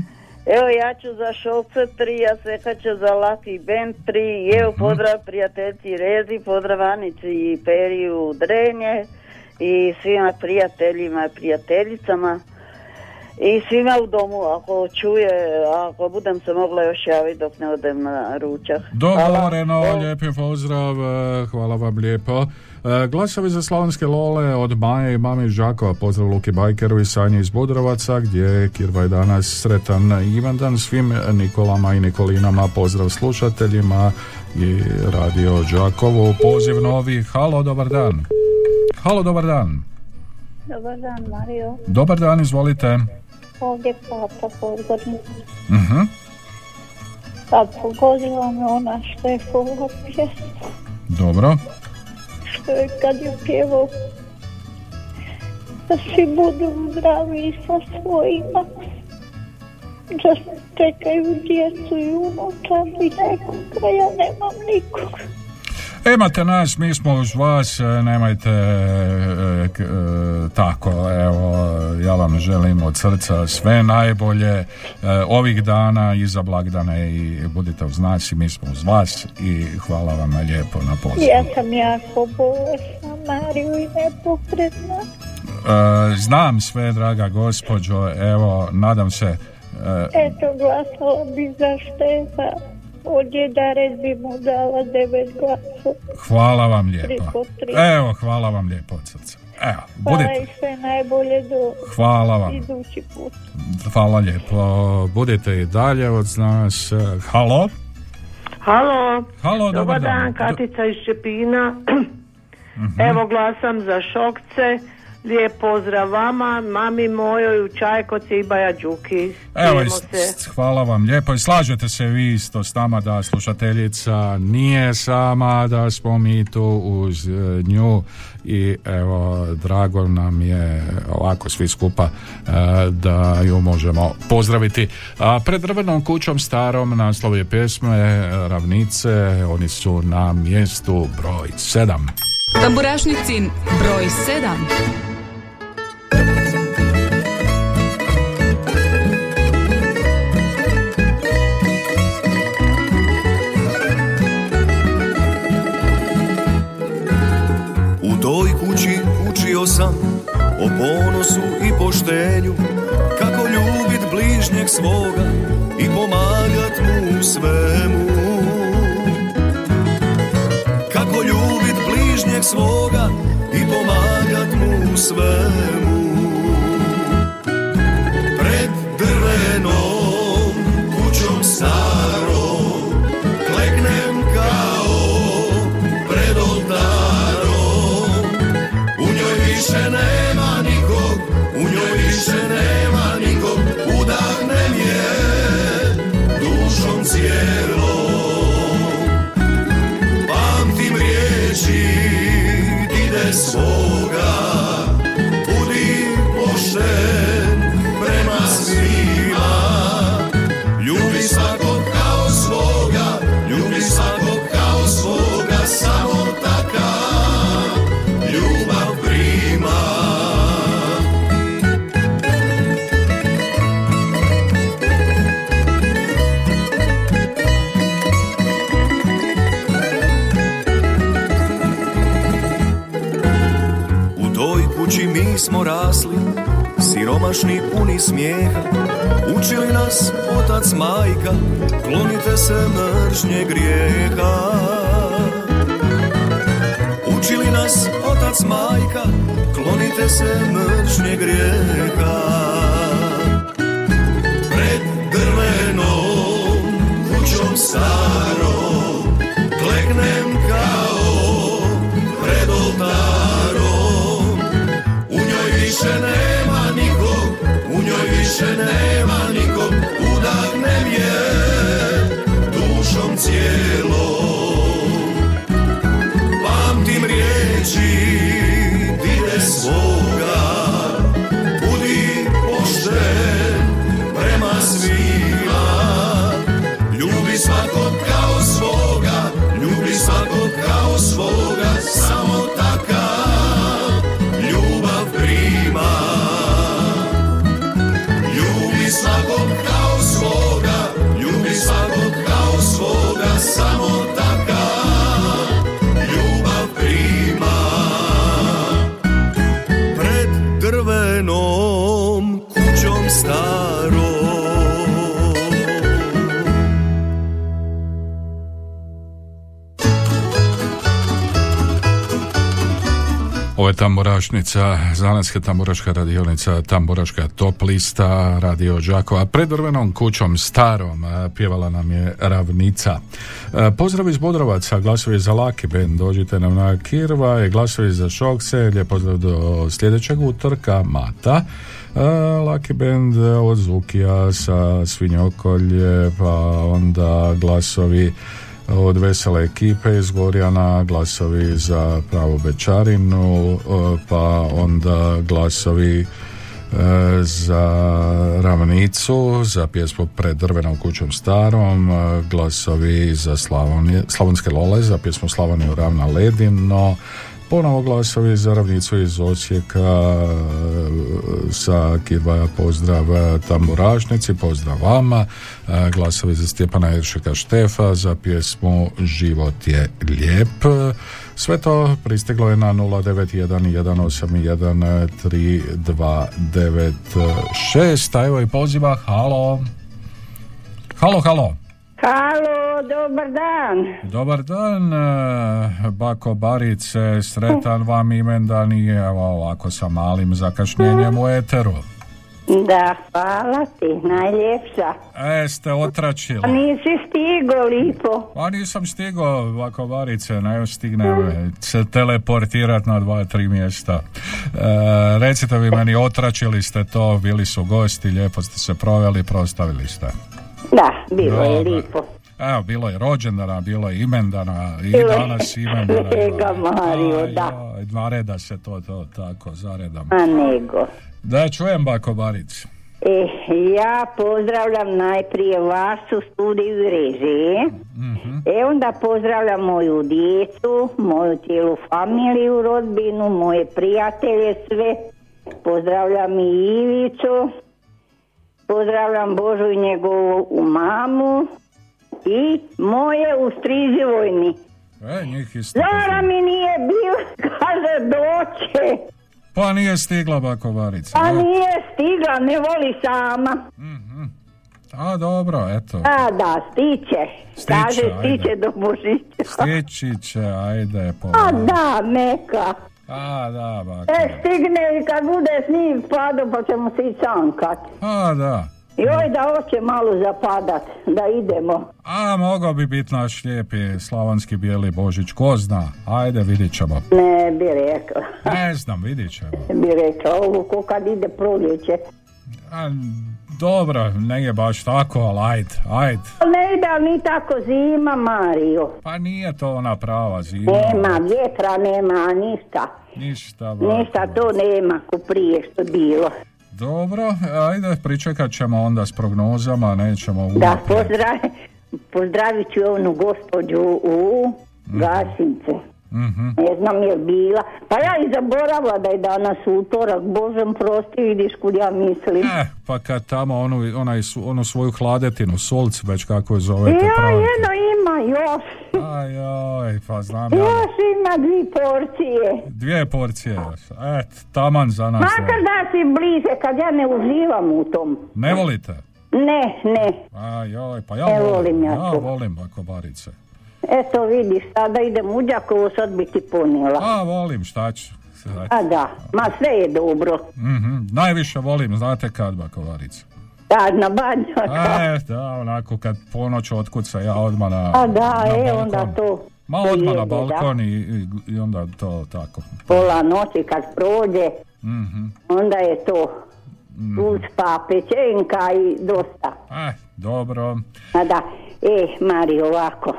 Evo ja ću za Šokce tri, a Sveka će za Lucky Band tri. I evo pozdrav prijateljci Rezi, pozdrav Anici i Periju Drenje i svima prijateljima i prijateljicama. I svima u domu, ako čuje, ako budem se mogla još javiti dok ne odem na ručak. Dogovoreno, lijepi pozdrav, e, hvala vam lijepo. E, Glasovi za slavonske lole od Maje i mami Žakova, pozdrav Luki Bajkeru i Sanji iz Budrovaca, gdje Kirva je danas sretan Ivan dan svim Nikolama i Nikolinama, pozdrav slušateljima i radio Đakovu, poziv novi, halo, dobar dan. Halo, dobar dan. Dobar dan, Mario. Dobar dan, izvolite. Ovdje Papa Podgornik. Mhm. Pa pogodila me ona Štefova pjesma, Dobro. što je kad je pjevao da svi budu zdravi sa svojima, da čekaju djecu i unučad i nekoga, ja nemam nikog. Imate nas, mi smo uz vas, e, nemojte e, e, tako, evo, ja vam želim od srca sve najbolje e, ovih dana i za blagdane i budite uz nas i mi smo uz vas i hvala vam lijepo na pozivu. Ja sam jako bolesna, Mariju, i nepokretna. E, Znam sve, draga gospođo, evo, nadam se, Eto, glasala bi za Štefa. Od Djedarez bi mu dala devet glasova. hvala vam lijepo. Evo, hvala vam lijepo od srca. Evo, Hvala i sve najbolje do Hvala vam. idući put. hvala lijepo, budite i dalje od nas. Halo? Halo. Halo, dobar dan. dan. Katica iz Čepina. Mhm. Evo glasam za Šokce. Lijep pozdrav vama, mami mojoj u Čajkoci i Baja Đuki. Evo, se. hvala vam lijepo i slažete se vi isto s nama da slušateljica nije sama, da smo mi tu uz e, nju i evo, drago nam je ovako svi skupa e, da ju možemo pozdraviti. A pred drvenom kućom starom naslov je pjesme Ravnice, oni su na mjestu broj 7. Tamburašnicin broj 7. U toj kući učio sam o ponosu i poštenju Kako ljubit bližnjeg svoga i pomagat mu svemu svoga i pomagat mu svemu ide svoga smo rasli, siromašni puni smijeha Učili nas otac majka, klonite se mržnje grijeha. Učili nas otac majka, klonite se mržnje grijeha. Pred drvenom kućom starom Kleknem više nema nikog, u njoj više nema nikog Udahnem je dušom cijelom je tamburašnica, zanetska tamburaška radionica, tamburaška top lista, radio Đakova. Pred drvenom kućom starom pjevala nam je Ravnica. Pozdrav iz Bodrovaca, glasovi za Laki Band, dođite nam na Kirva, glasovi za Šokse, lijep pozdrav do sljedećeg utorka, Mata. Laki Band od Zukija sa Svinjokolje, pa onda glasovi od vesele ekipe iz Gorjana, glasovi za pravu Bečarinu, e, pa onda glasovi e, za Ravnicu, za pjesmu pred drvenom kućom starom, e, glasovi za Slavonije, Slavonske lole, za pjesmu Slavoniju ravna ledino, Ponovo glasovi za ravnicu iz Osijeka sa Kirvaja pozdrav tamburažnici, pozdrav vama, glasovi za Stjepana Iršeka Štefa za pjesmu Život je lijep. Sve to pristiglo je na 091 a evo i poziva, halo. Halo, halo. Halo, dobar dan. Dobar dan, e, Bako Barice, sretan vam imendan i evo ovako sa malim zakašnjenjem u eteru. Da, hvala ti, najljepša. E, ste otračili. A nisi stigo lipo. Pa nisam stigo, Bako Barice, ne stignem se teleportirat na dva, tri mjesta. E, recite vi meni, otračili ste to, bili su gosti, lijepo ste se proveli, prostavili ste. Da, bilo je lipo. Evo, bilo je rođendana, bilo je imendana i danas imendana. <laughs> Ega Mario, da. Nareda se to, to tako, zaredam. A nego. Da, čujem bako Baric. E, ja pozdravljam najprije vas u studiju režije. Mhm. E onda pozdravljam moju djecu, moju cijelu familiju, rodbinu, moje prijatelje sve. Pozdravljam i Ivicu. Pozdravljam Božu i njegovu mamu i moje u strizi vojni. E, njih isto. Zara mi nije bilo, <laughs> kaže doće. Pa nije stigla bako Barica. Pa nije stigla, ne voli sama. A dobro, eto. A da, stiće. Stiće, Kaže, ajde. stiće do Božića. Stići će, ajde. A da, neka. A, da, bako. E, stigne i kad bude snijeg pado, pa ćemo se i sankat. A, da. Joj, da hoće malo zapadat, da idemo. A, mogao bi biti naš lijepi slavonski bijeli Božić, ko zna. Ajde, vidit ćemo. Ne bi rekla. Ne znam, vidit ćemo. bi rekla, ovo ko kad ide proljeće. A, dobro, ne je baš tako, ali ajde, ajde. Ne ide ni tako zima, Mario. Pa nije to ona prava zima. Nema vjetra, nema ništa. Ništa, bako. Ništa to nema ko prije što bilo. Dobro, ajde, pričekat ćemo onda s prognozama, nećemo Da, unaprijed. pozdrav, pozdravit ću onu gospođu u Gasince. Mhm. Ne znam je bila. Pa ja i zaboravila da je danas utorak. Božem prosti, vidiš kud ja mislim. Eh, pa kad tamo onu, onaj, onu svoju hladetinu, solc već kako je zovete ja, pravite. jedno ima još. Ajoj, pa znam ja. Još ima dvi porcije. Dvije porcije još. Et, taman za nas. Makar da si bliže, kad ja ne uživam u tom. Ne volite? Ne, ne. Ajoj, pa ja Ne volim. volim ja ja volim bakobarice. Eto vidiš, sada idem u Đakovo, sad bi ti ponijela. A, volim, šta ću. A da, ma sve je dobro. Mhm, Najviše volim, znate kad bakobarice. Da, na banjaka. E, da, onako kad ponoć otkuca ja odmah na, A da, na e, balkon. onda to. Ma odmah na balkon i, i, i onda to tako. Pola noći kad prođe, Mhm. onda je to uz pa pečenka i dosta. Eh, dobro. A da, e, Mari, ovako.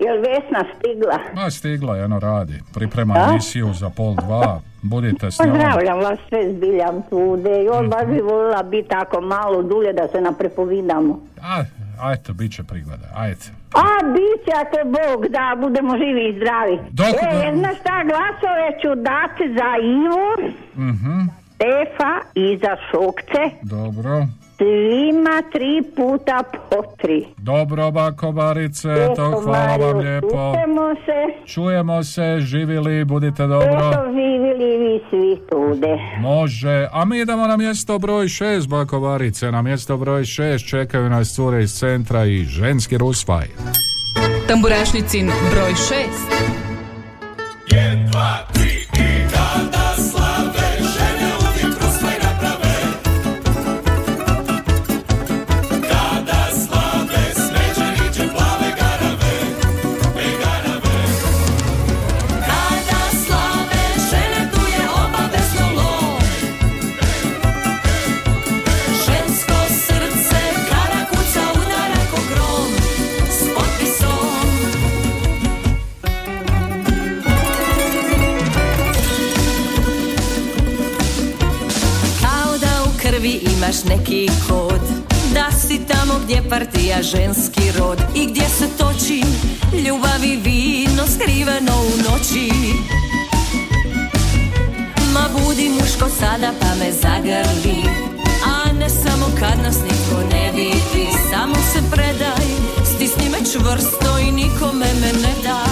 Jel Vesna stigla? Ma stigla je, eno radi. Priprema A? emisiju za pol dva. Budite s njom. Pozdravljam vas sve zbiljam tude. Joj, baš bi volila biti tako malo dulje da se naprepovidamo. A, ajte, bit će prigode, ajde. A, bit će ako Bog da, budemo živi i zdravi. Dok- e, znaš šta, glasove ću dati za Ivu, Mhm, Stefa i za Šokce. dobro. Svima tri puta po tri. Dobro, bakobarice, Eto, to hvala Mario, vam lijepo. Čujemo se. Čujemo se, živili, budite dobro. Eto, živili vi svi tude. Može, a mi idemo na mjesto broj 6, Bakovarice. Na mjesto broj 6 čekaju nas cure iz centra i ženski rusvaj. Tamburašnicin broj 6. Jedan, dva, tri imaš neki kod. Da si tamo gdje partija ženski rod I gdje se toči ljubavi vino skriveno u noći. Ma budi muško sada pa me zagrli A ne samo kad nas niko ne vidi. Samo se predaj, stisni me čvrsto i nikome me ne daj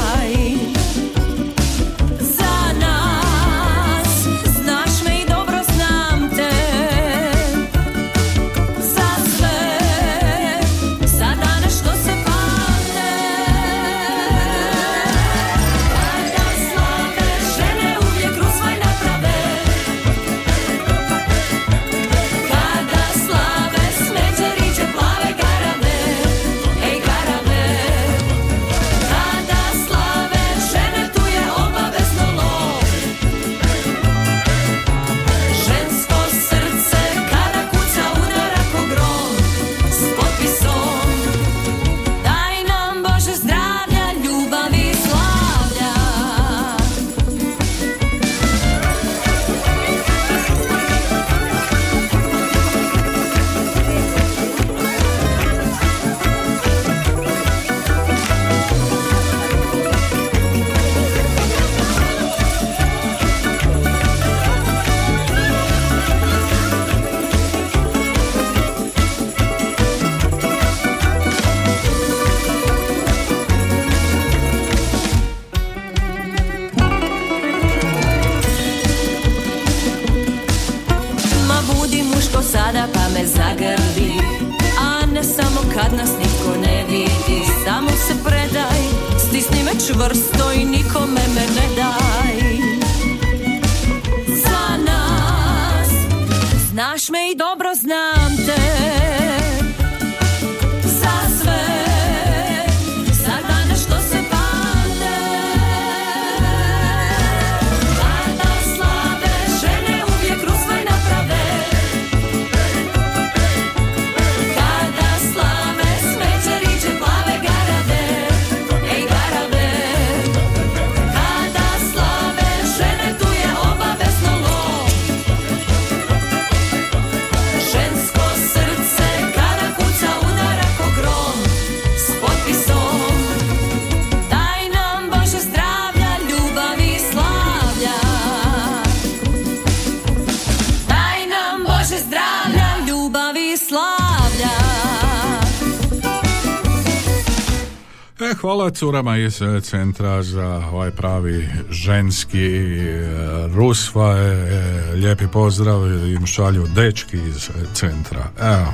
curama iz e, Centra za ovaj pravi ženski e, rusva, e, lijepi pozdrav im šalju dečki iz Centra. Evo,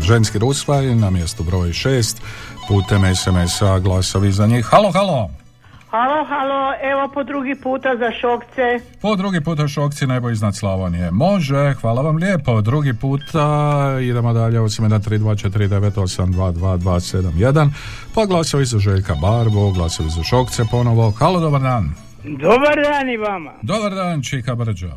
ženski rusva je na mjestu broj šest, putem SMS-a glasovi za njih. Halo, halo, evo po drugi puta za šokce. Po drugi puta šokci nebo iznad Slavonije. Može, hvala vam lijepo. Drugi puta idemo dalje 813249822271 pa glasovi za Željka Barbo, glasovi za šokce ponovo. Halo, dobar dan. Dobar dan i vama. Dobar dan, Čika Brđo.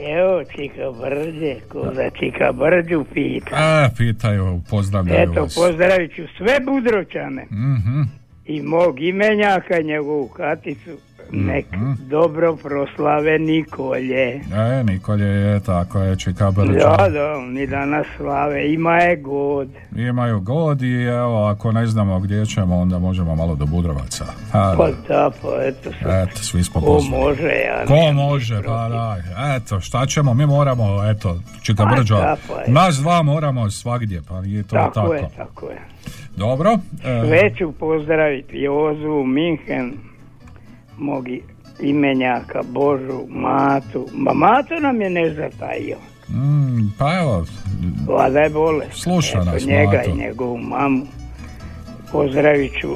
Evo, čika brđe, ko za čika brđu pita. A, pitaju, pozdravljaju Eto, vas. pozdravit ću sve budrovčane Mhm. i mog imenjaka, njegovu katicu. Nek Mhm. dobro proslave Nikolje. E, Nikolje je, tako je, Čika Brđo. Da, da, oni danas slave, ima je god. Imaju god i evo, ako ne znamo gdje ćemo, onda možemo malo do Budrovaca. Ha, Pa da, pa eto sad. Eto, svi smo Ko može, ja Ko može, pa da. Eto, šta ćemo, mi moramo, eto, Čika Pa pa nas dva moramo svagdje, pa nije to Tako, tako. je, tako je. Dobro. e, Sve ću pozdraviti Jozu, Minhen, mog imenjaka, Božu, Matu. Ma Matu nam je ne zatajio. mm, pa evo, Vlada je bolest. Sluša Eto, nas, njega Mato. i njegovu mamu. Pozdravit ću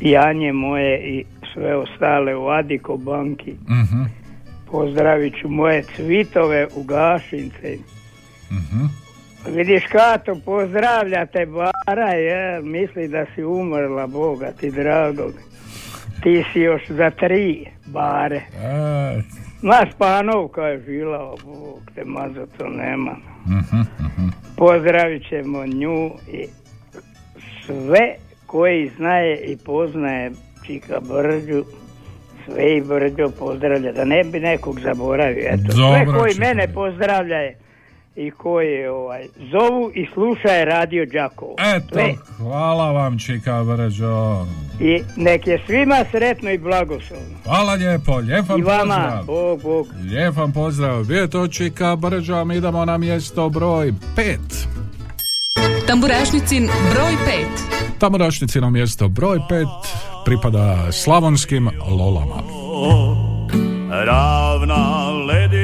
Janje moje i sve ostale u Adiko banki. mhm, Pozdravit ću moje cvitove u Gašince. mhm. Vidiš Kato, pozdravljate bara, je, misli da si umrla, Boga ti dragog. Ti si još za tri bare. E, Naš panovka je žila, Bog te mazo, to nema. Pozdravit ćemo nju i sve koji znaje i poznaje Čika Brđu, sve i Brđo pozdravlja, da ne bi nekog zaboravio. Eto, sve koji mene Brđo. pozdravlja je i koji ovaj, zovu i slušaju radio Đakovo. Eto, Sve. hvala vam Čika Brđo. I nek je svima sretno i blagoslovno. Hvala lijepo, lijep vam I vama, pozdrav. Bog, Bog. Lijep vam pozdrav. Bio je to Čika Brđo, a mi idemo na mjesto broj pet. Tamburašnicin broj 5. Tamburašnici na mjesto broj pet pripada slavonskim lolama. ravna ledino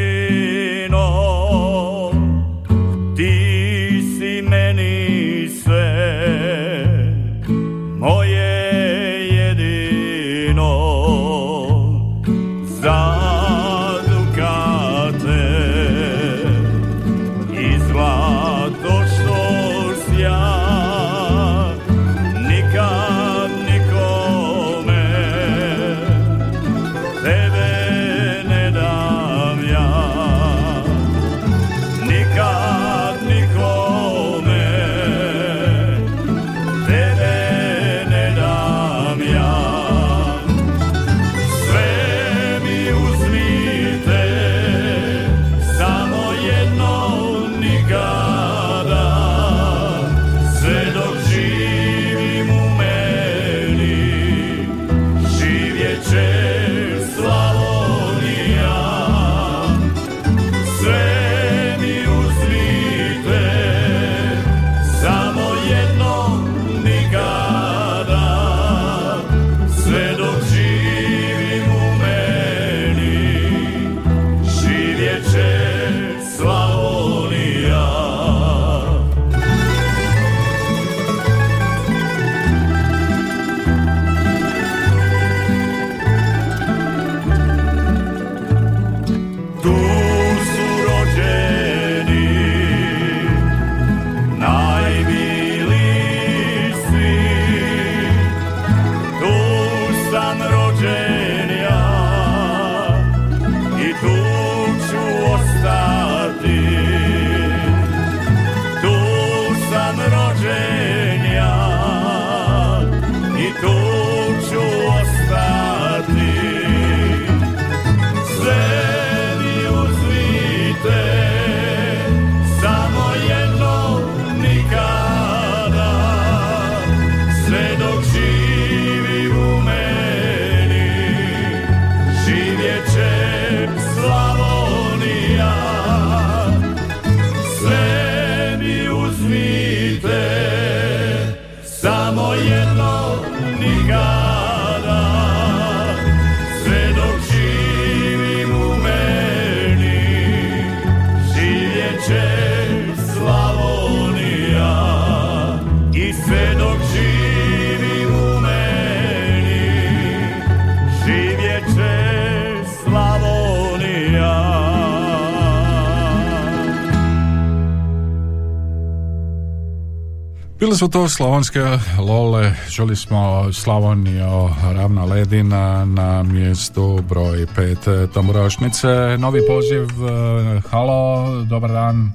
Bile su to slavonske lole, čuli smo Slavonio Ravna Ledina na mjestu broj pet tamburašnice. Novi poziv, eh, halo, dobar dan.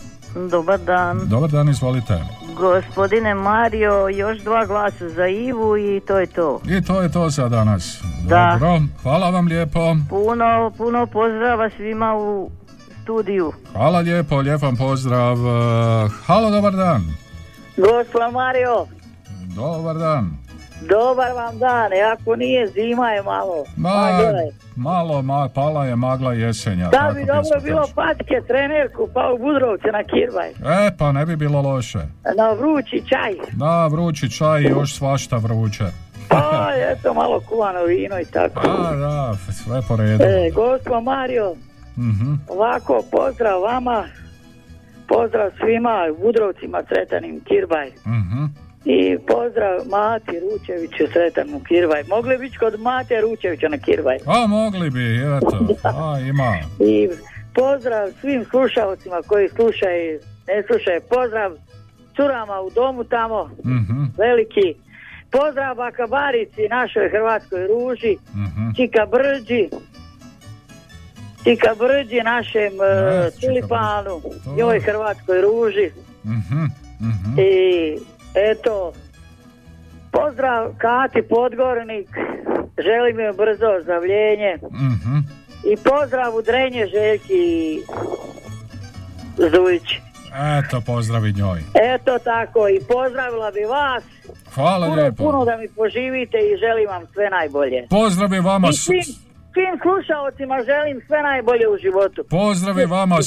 Dobar dan. Dobar dan, izvolite. Gospodine Mario, još dva glasa za Ivu i to je to. I to je to za danas. Da. Dobro, hvala vam lijepo. Puno, puno pozdrava svima u studiju. Hvala lijepo, lijep vam pozdrav. Eh, Halo, dobar dan. Gospod Mario, Dobar dan. dobar vam dan, e, ako nije zima je malo. Ma, Pa, malo, ma, pala je magla jesenja. Da bi dobro bilo patke, trenerku, pa u Budrovce na Kirvaj. E, pa ne bi bilo loše. Na vrući čaj. Da, vrući čaj i još svašta vruće. Pa, eto, malo kuvano vino i tako. Da, da, sve po redu. E, Mario, Mhm. ovako, pozdrav vama, pozdrav svima Budrovcima sretanim Kirbaj. Mhm. I pozdrav Mati Ručeviću sretan u Kirvaj. Mogli bi kod Mate Ručevića na Kirvaj. A, mogli bi, eto. A, ima. I pozdrav svim slušalcima koji slušaju, ne slušaju. Pozdrav curama u domu tamo, Mhm. veliki. Pozdrav Bakabarici, našoj Hrvatskoj ruži, Mhm. Čika Brđi, Čika Brđi, našem uh, Tulipanu, njoj Hrvatskoj ruži. Mhm. I eto, pozdrav Kati Podgornik, želim joj brzo zdravljenje. Mhm. I pozdrav u Drenje Željki Zdujić. Eto, pozdravi njoj. Eto tako i pozdravila bi vas. Hvala puno, lijepo. puno da mi poživite i želim vam sve najbolje. Pozdravi vama. I svim, svim slušalcima želim sve najbolje u životu. Pozdravi vama?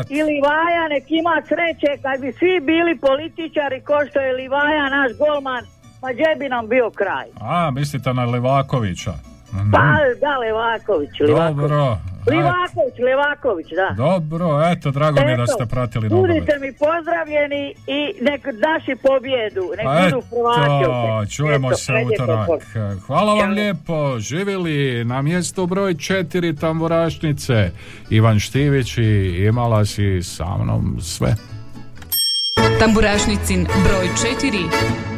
Eto. I Livaja nek ima sreće kad bi svi bili političari ko što je Livaja naš golman, ma gdje bi nam bio kraj? A, mislite na Levakovića? Mhm. Pa da, Levaković, Levaković. Dobro. Levaković, Levaković, da. Dobro, eto, drago mi je da Eto, ste pratili nogomet. Budite mi pozdravljeni i nek naši pobjedu, nek Pa budu eto, čujemo Eto, se utorak. Hvala vam lijepo. Živjeli na mjestu broj četiri tamburašnice. Ivan Štivić i imala si sa mnom sve. Tamburašnicin broj 4.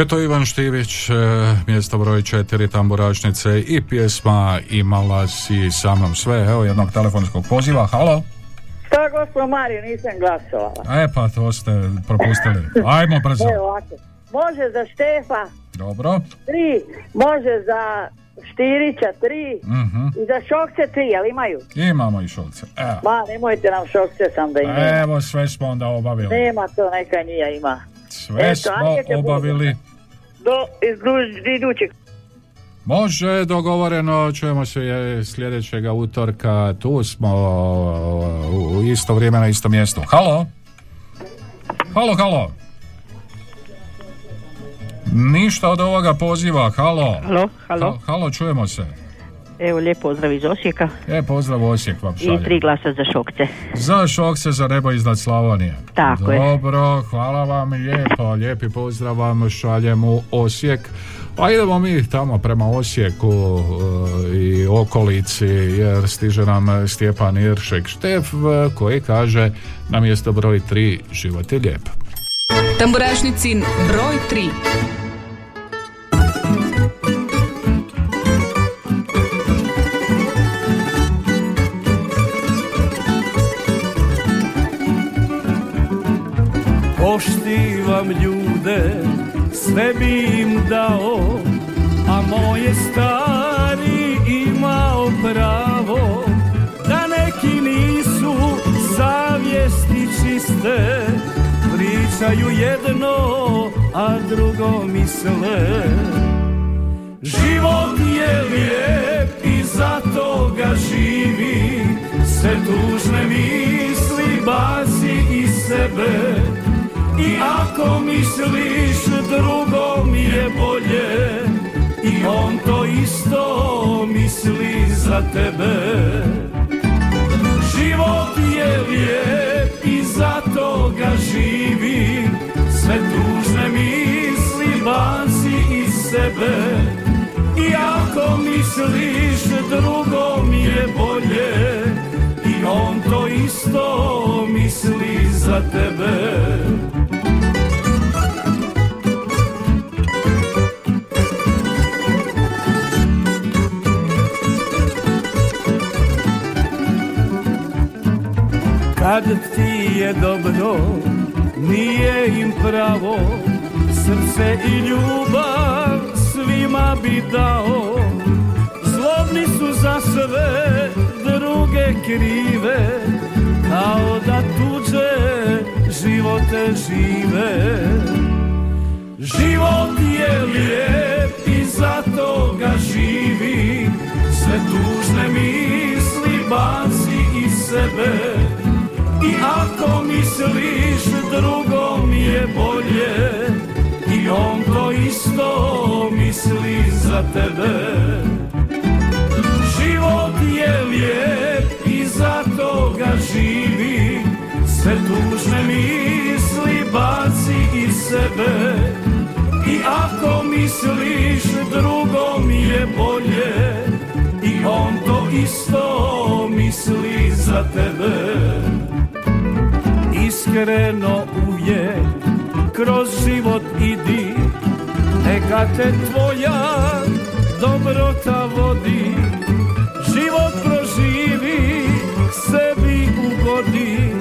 Bio to Ivan Štivić, e, mjesto broj četiri tamburašnice i pjesma Imala si sa mnom sve. Evo jednog telefonskog poziva. Halo? Šta gospod Mario, nisam glasovala. E pa to ste propustili. Ajmo brzo. Evo ovako. Može za Štefa Dobro. tri, može za Štirića tri Mhm. i za Šokce tri, jel imaju? Imamo i šolce. Evo. Ma, nemojte nam Šokce sam da imaju. Evo sve smo onda obavili. Nema to, neka njija ima. Sve Eto, smo obavili. Do idućeg. Može, dogovoreno, čujemo se je sljedećega utorka, tu smo u- isto vrijeme na istom mjestu. Halo? Halo, halo? Ništa od ovoga poziva, halo? Halo, halo. Ha- halo, čujemo se. Evo, lijep pozdrav iz Osijeka E, pozdrav Osijek vam i šaljem. tri glasa za šokce. Za šokce za nebo iznad Slavonije. Tako je. Dobro, hvala vam lijepo, lijepi pozdrav vam šaljem u Osijek. Pa idemo mi tamo prema Osijeku e, i okolici jer stiže nam Stjepan Iršek Štef e, koji kaže na mjesto broj 3 život je lijep. Tamburašnicin broj 3. Poštivam ljude, sve bi im dao, a moje stari imao pravo, da neki nisu savjesti čiste, pričaju jedno, a drugo misle. Život je lijep i zato ga živi, sve tužne misli baci iz sebe. I ako misliš drugom je bolje. I on to isto misli za tebe. Život je lijep i zato ga živi Sve tužne misli baci iz sebe. I ako misliš drugom je bolje On to isto misli za tebe Kad ti je dobro, nije im pravo, srce i ljubav svima bi dao. Zlobni su za sve, druge krive, kao da tuđe živote žive. Život je lijep i zato ga živi, sve tužne misli baci iz sebe. I ako misliš drugom je bolje I on to isto misli za tebe je lijep i zato ga živi. Sve tužne misli baci iz sebe. I ako misliš drugom je bolje. I on to isto misli za tebe. Iskreno uvijek kroz život idi. Neka te tvoja dobrota vodi ugodi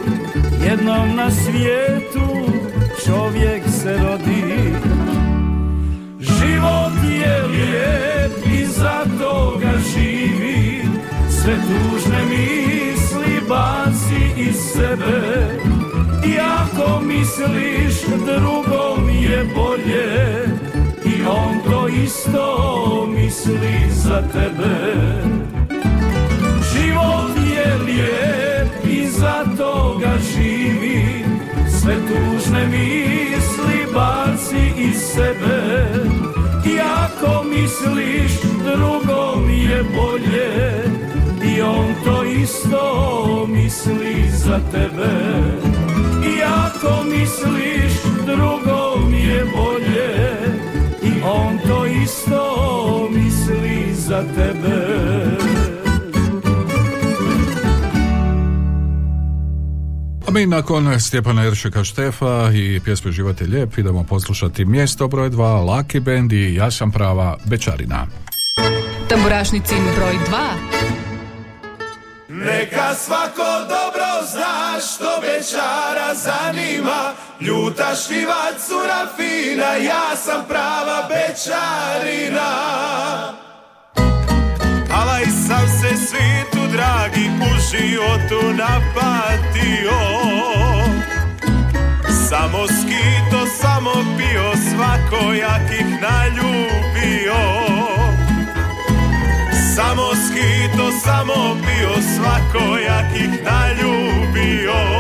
jednom na svijetu čovjek se rodi. Život je lijep i zato ga živi. Sve tužne misli baci iz sebe. I ako misliš drugom je bolje. I on to isto misli za tebe. Život je lijep zato ga živi. Sve tužne misli baci iz sebe. I ako misliš drugom je bolje. I on to isto misli za tebe. I ako misliš drugom je bolje. I on to isto misli za tebe A mi nakon Stjepana Eršeka Štefa i pjesme Život je lijep idemo poslušati mjesto broj 2 Lucky Band i Ja sam prava Bečarina. Tamburašnicin broj 2. Neka svako dobro zna što večara zanima Ljuta šljiva cura fina, ja sam prava bečarina I sam se svitu dragi u životu napatio. Samo skito, samo pio, svakojakih naljubio. Samo skito, samo bio svakojakih naljubio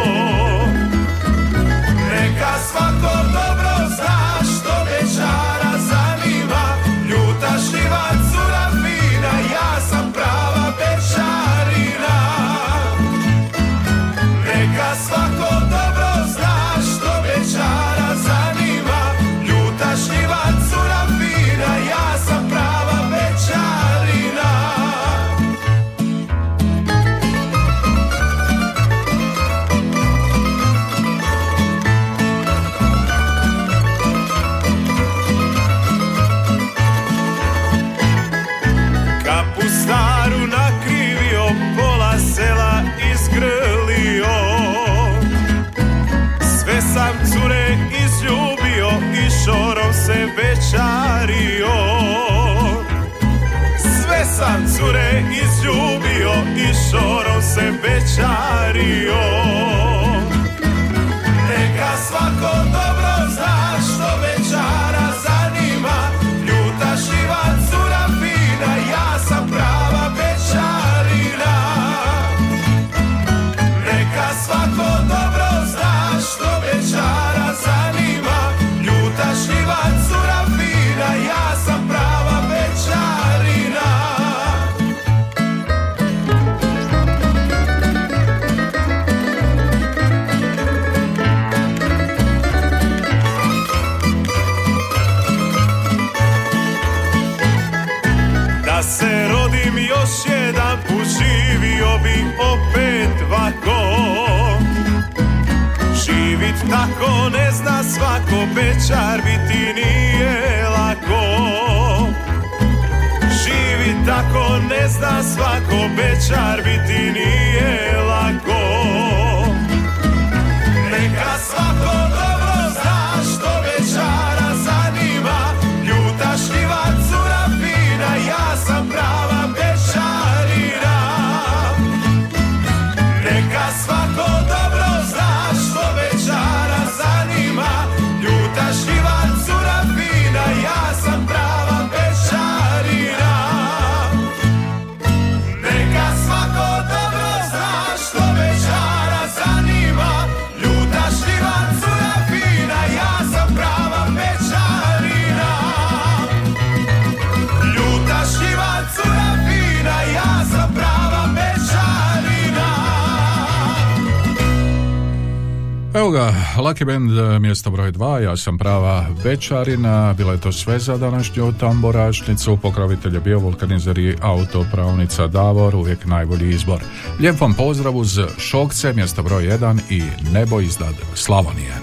Evo ga, Lucky Band, e, mjesto broj 2, ja sam prava večarina, bilo je to sve za današnju tamborašnicu, pokrovitelj je bio vulkanizer i autopravnica Davor, uvijek najbolji izbor. Lijep vam pozdrav uz Šokce, mjesto broj 1 i Nebo iznad Slavonije.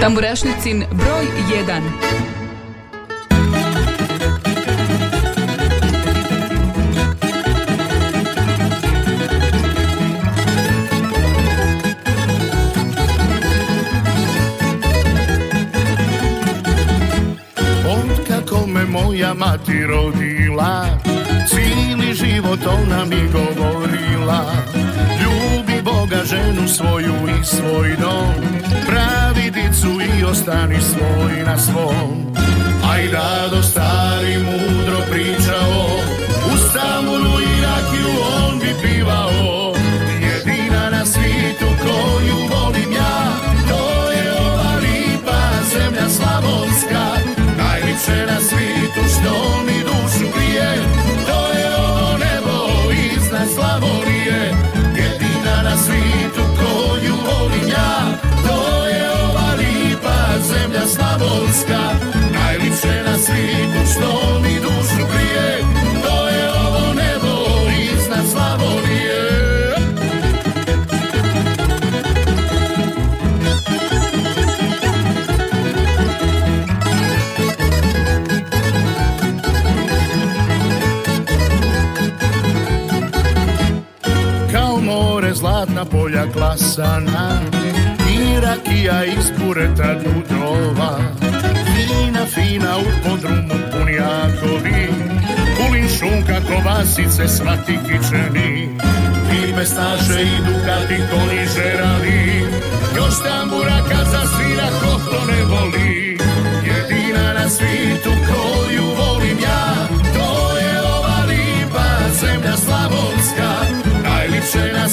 Tamburašnicin broj 1. mati rodila Cijeli život ona mi govorila. Ljubi Boga ženu svoju i svoj dom Pravi dicu i ostani svoj na svom. Aj do stari mudro pričao U Stambulu i rakiju on bi pivao. Jedina na svijetu koju volim ja To je ova lipa zemlja slavonska Najlipše na svijetu što mi dušu grije To je ovo nebo iznad Slavonije. Jedina na svijetu koju volim ja To je ova lipa zemlja slavonska. Najlipše na svijetu što mi dušu grije sana I rakija iz bureta dudova. Fina, fina u podrumu punjakovi Kulin šunka, kobasice, svati kičeni. I pestaše i dukati to ni žerali. Još tambura kad zasvira ko to ne voli. Jedina na svitu koju volim ja To je ova lipa zemlja slavonska. Najljepše na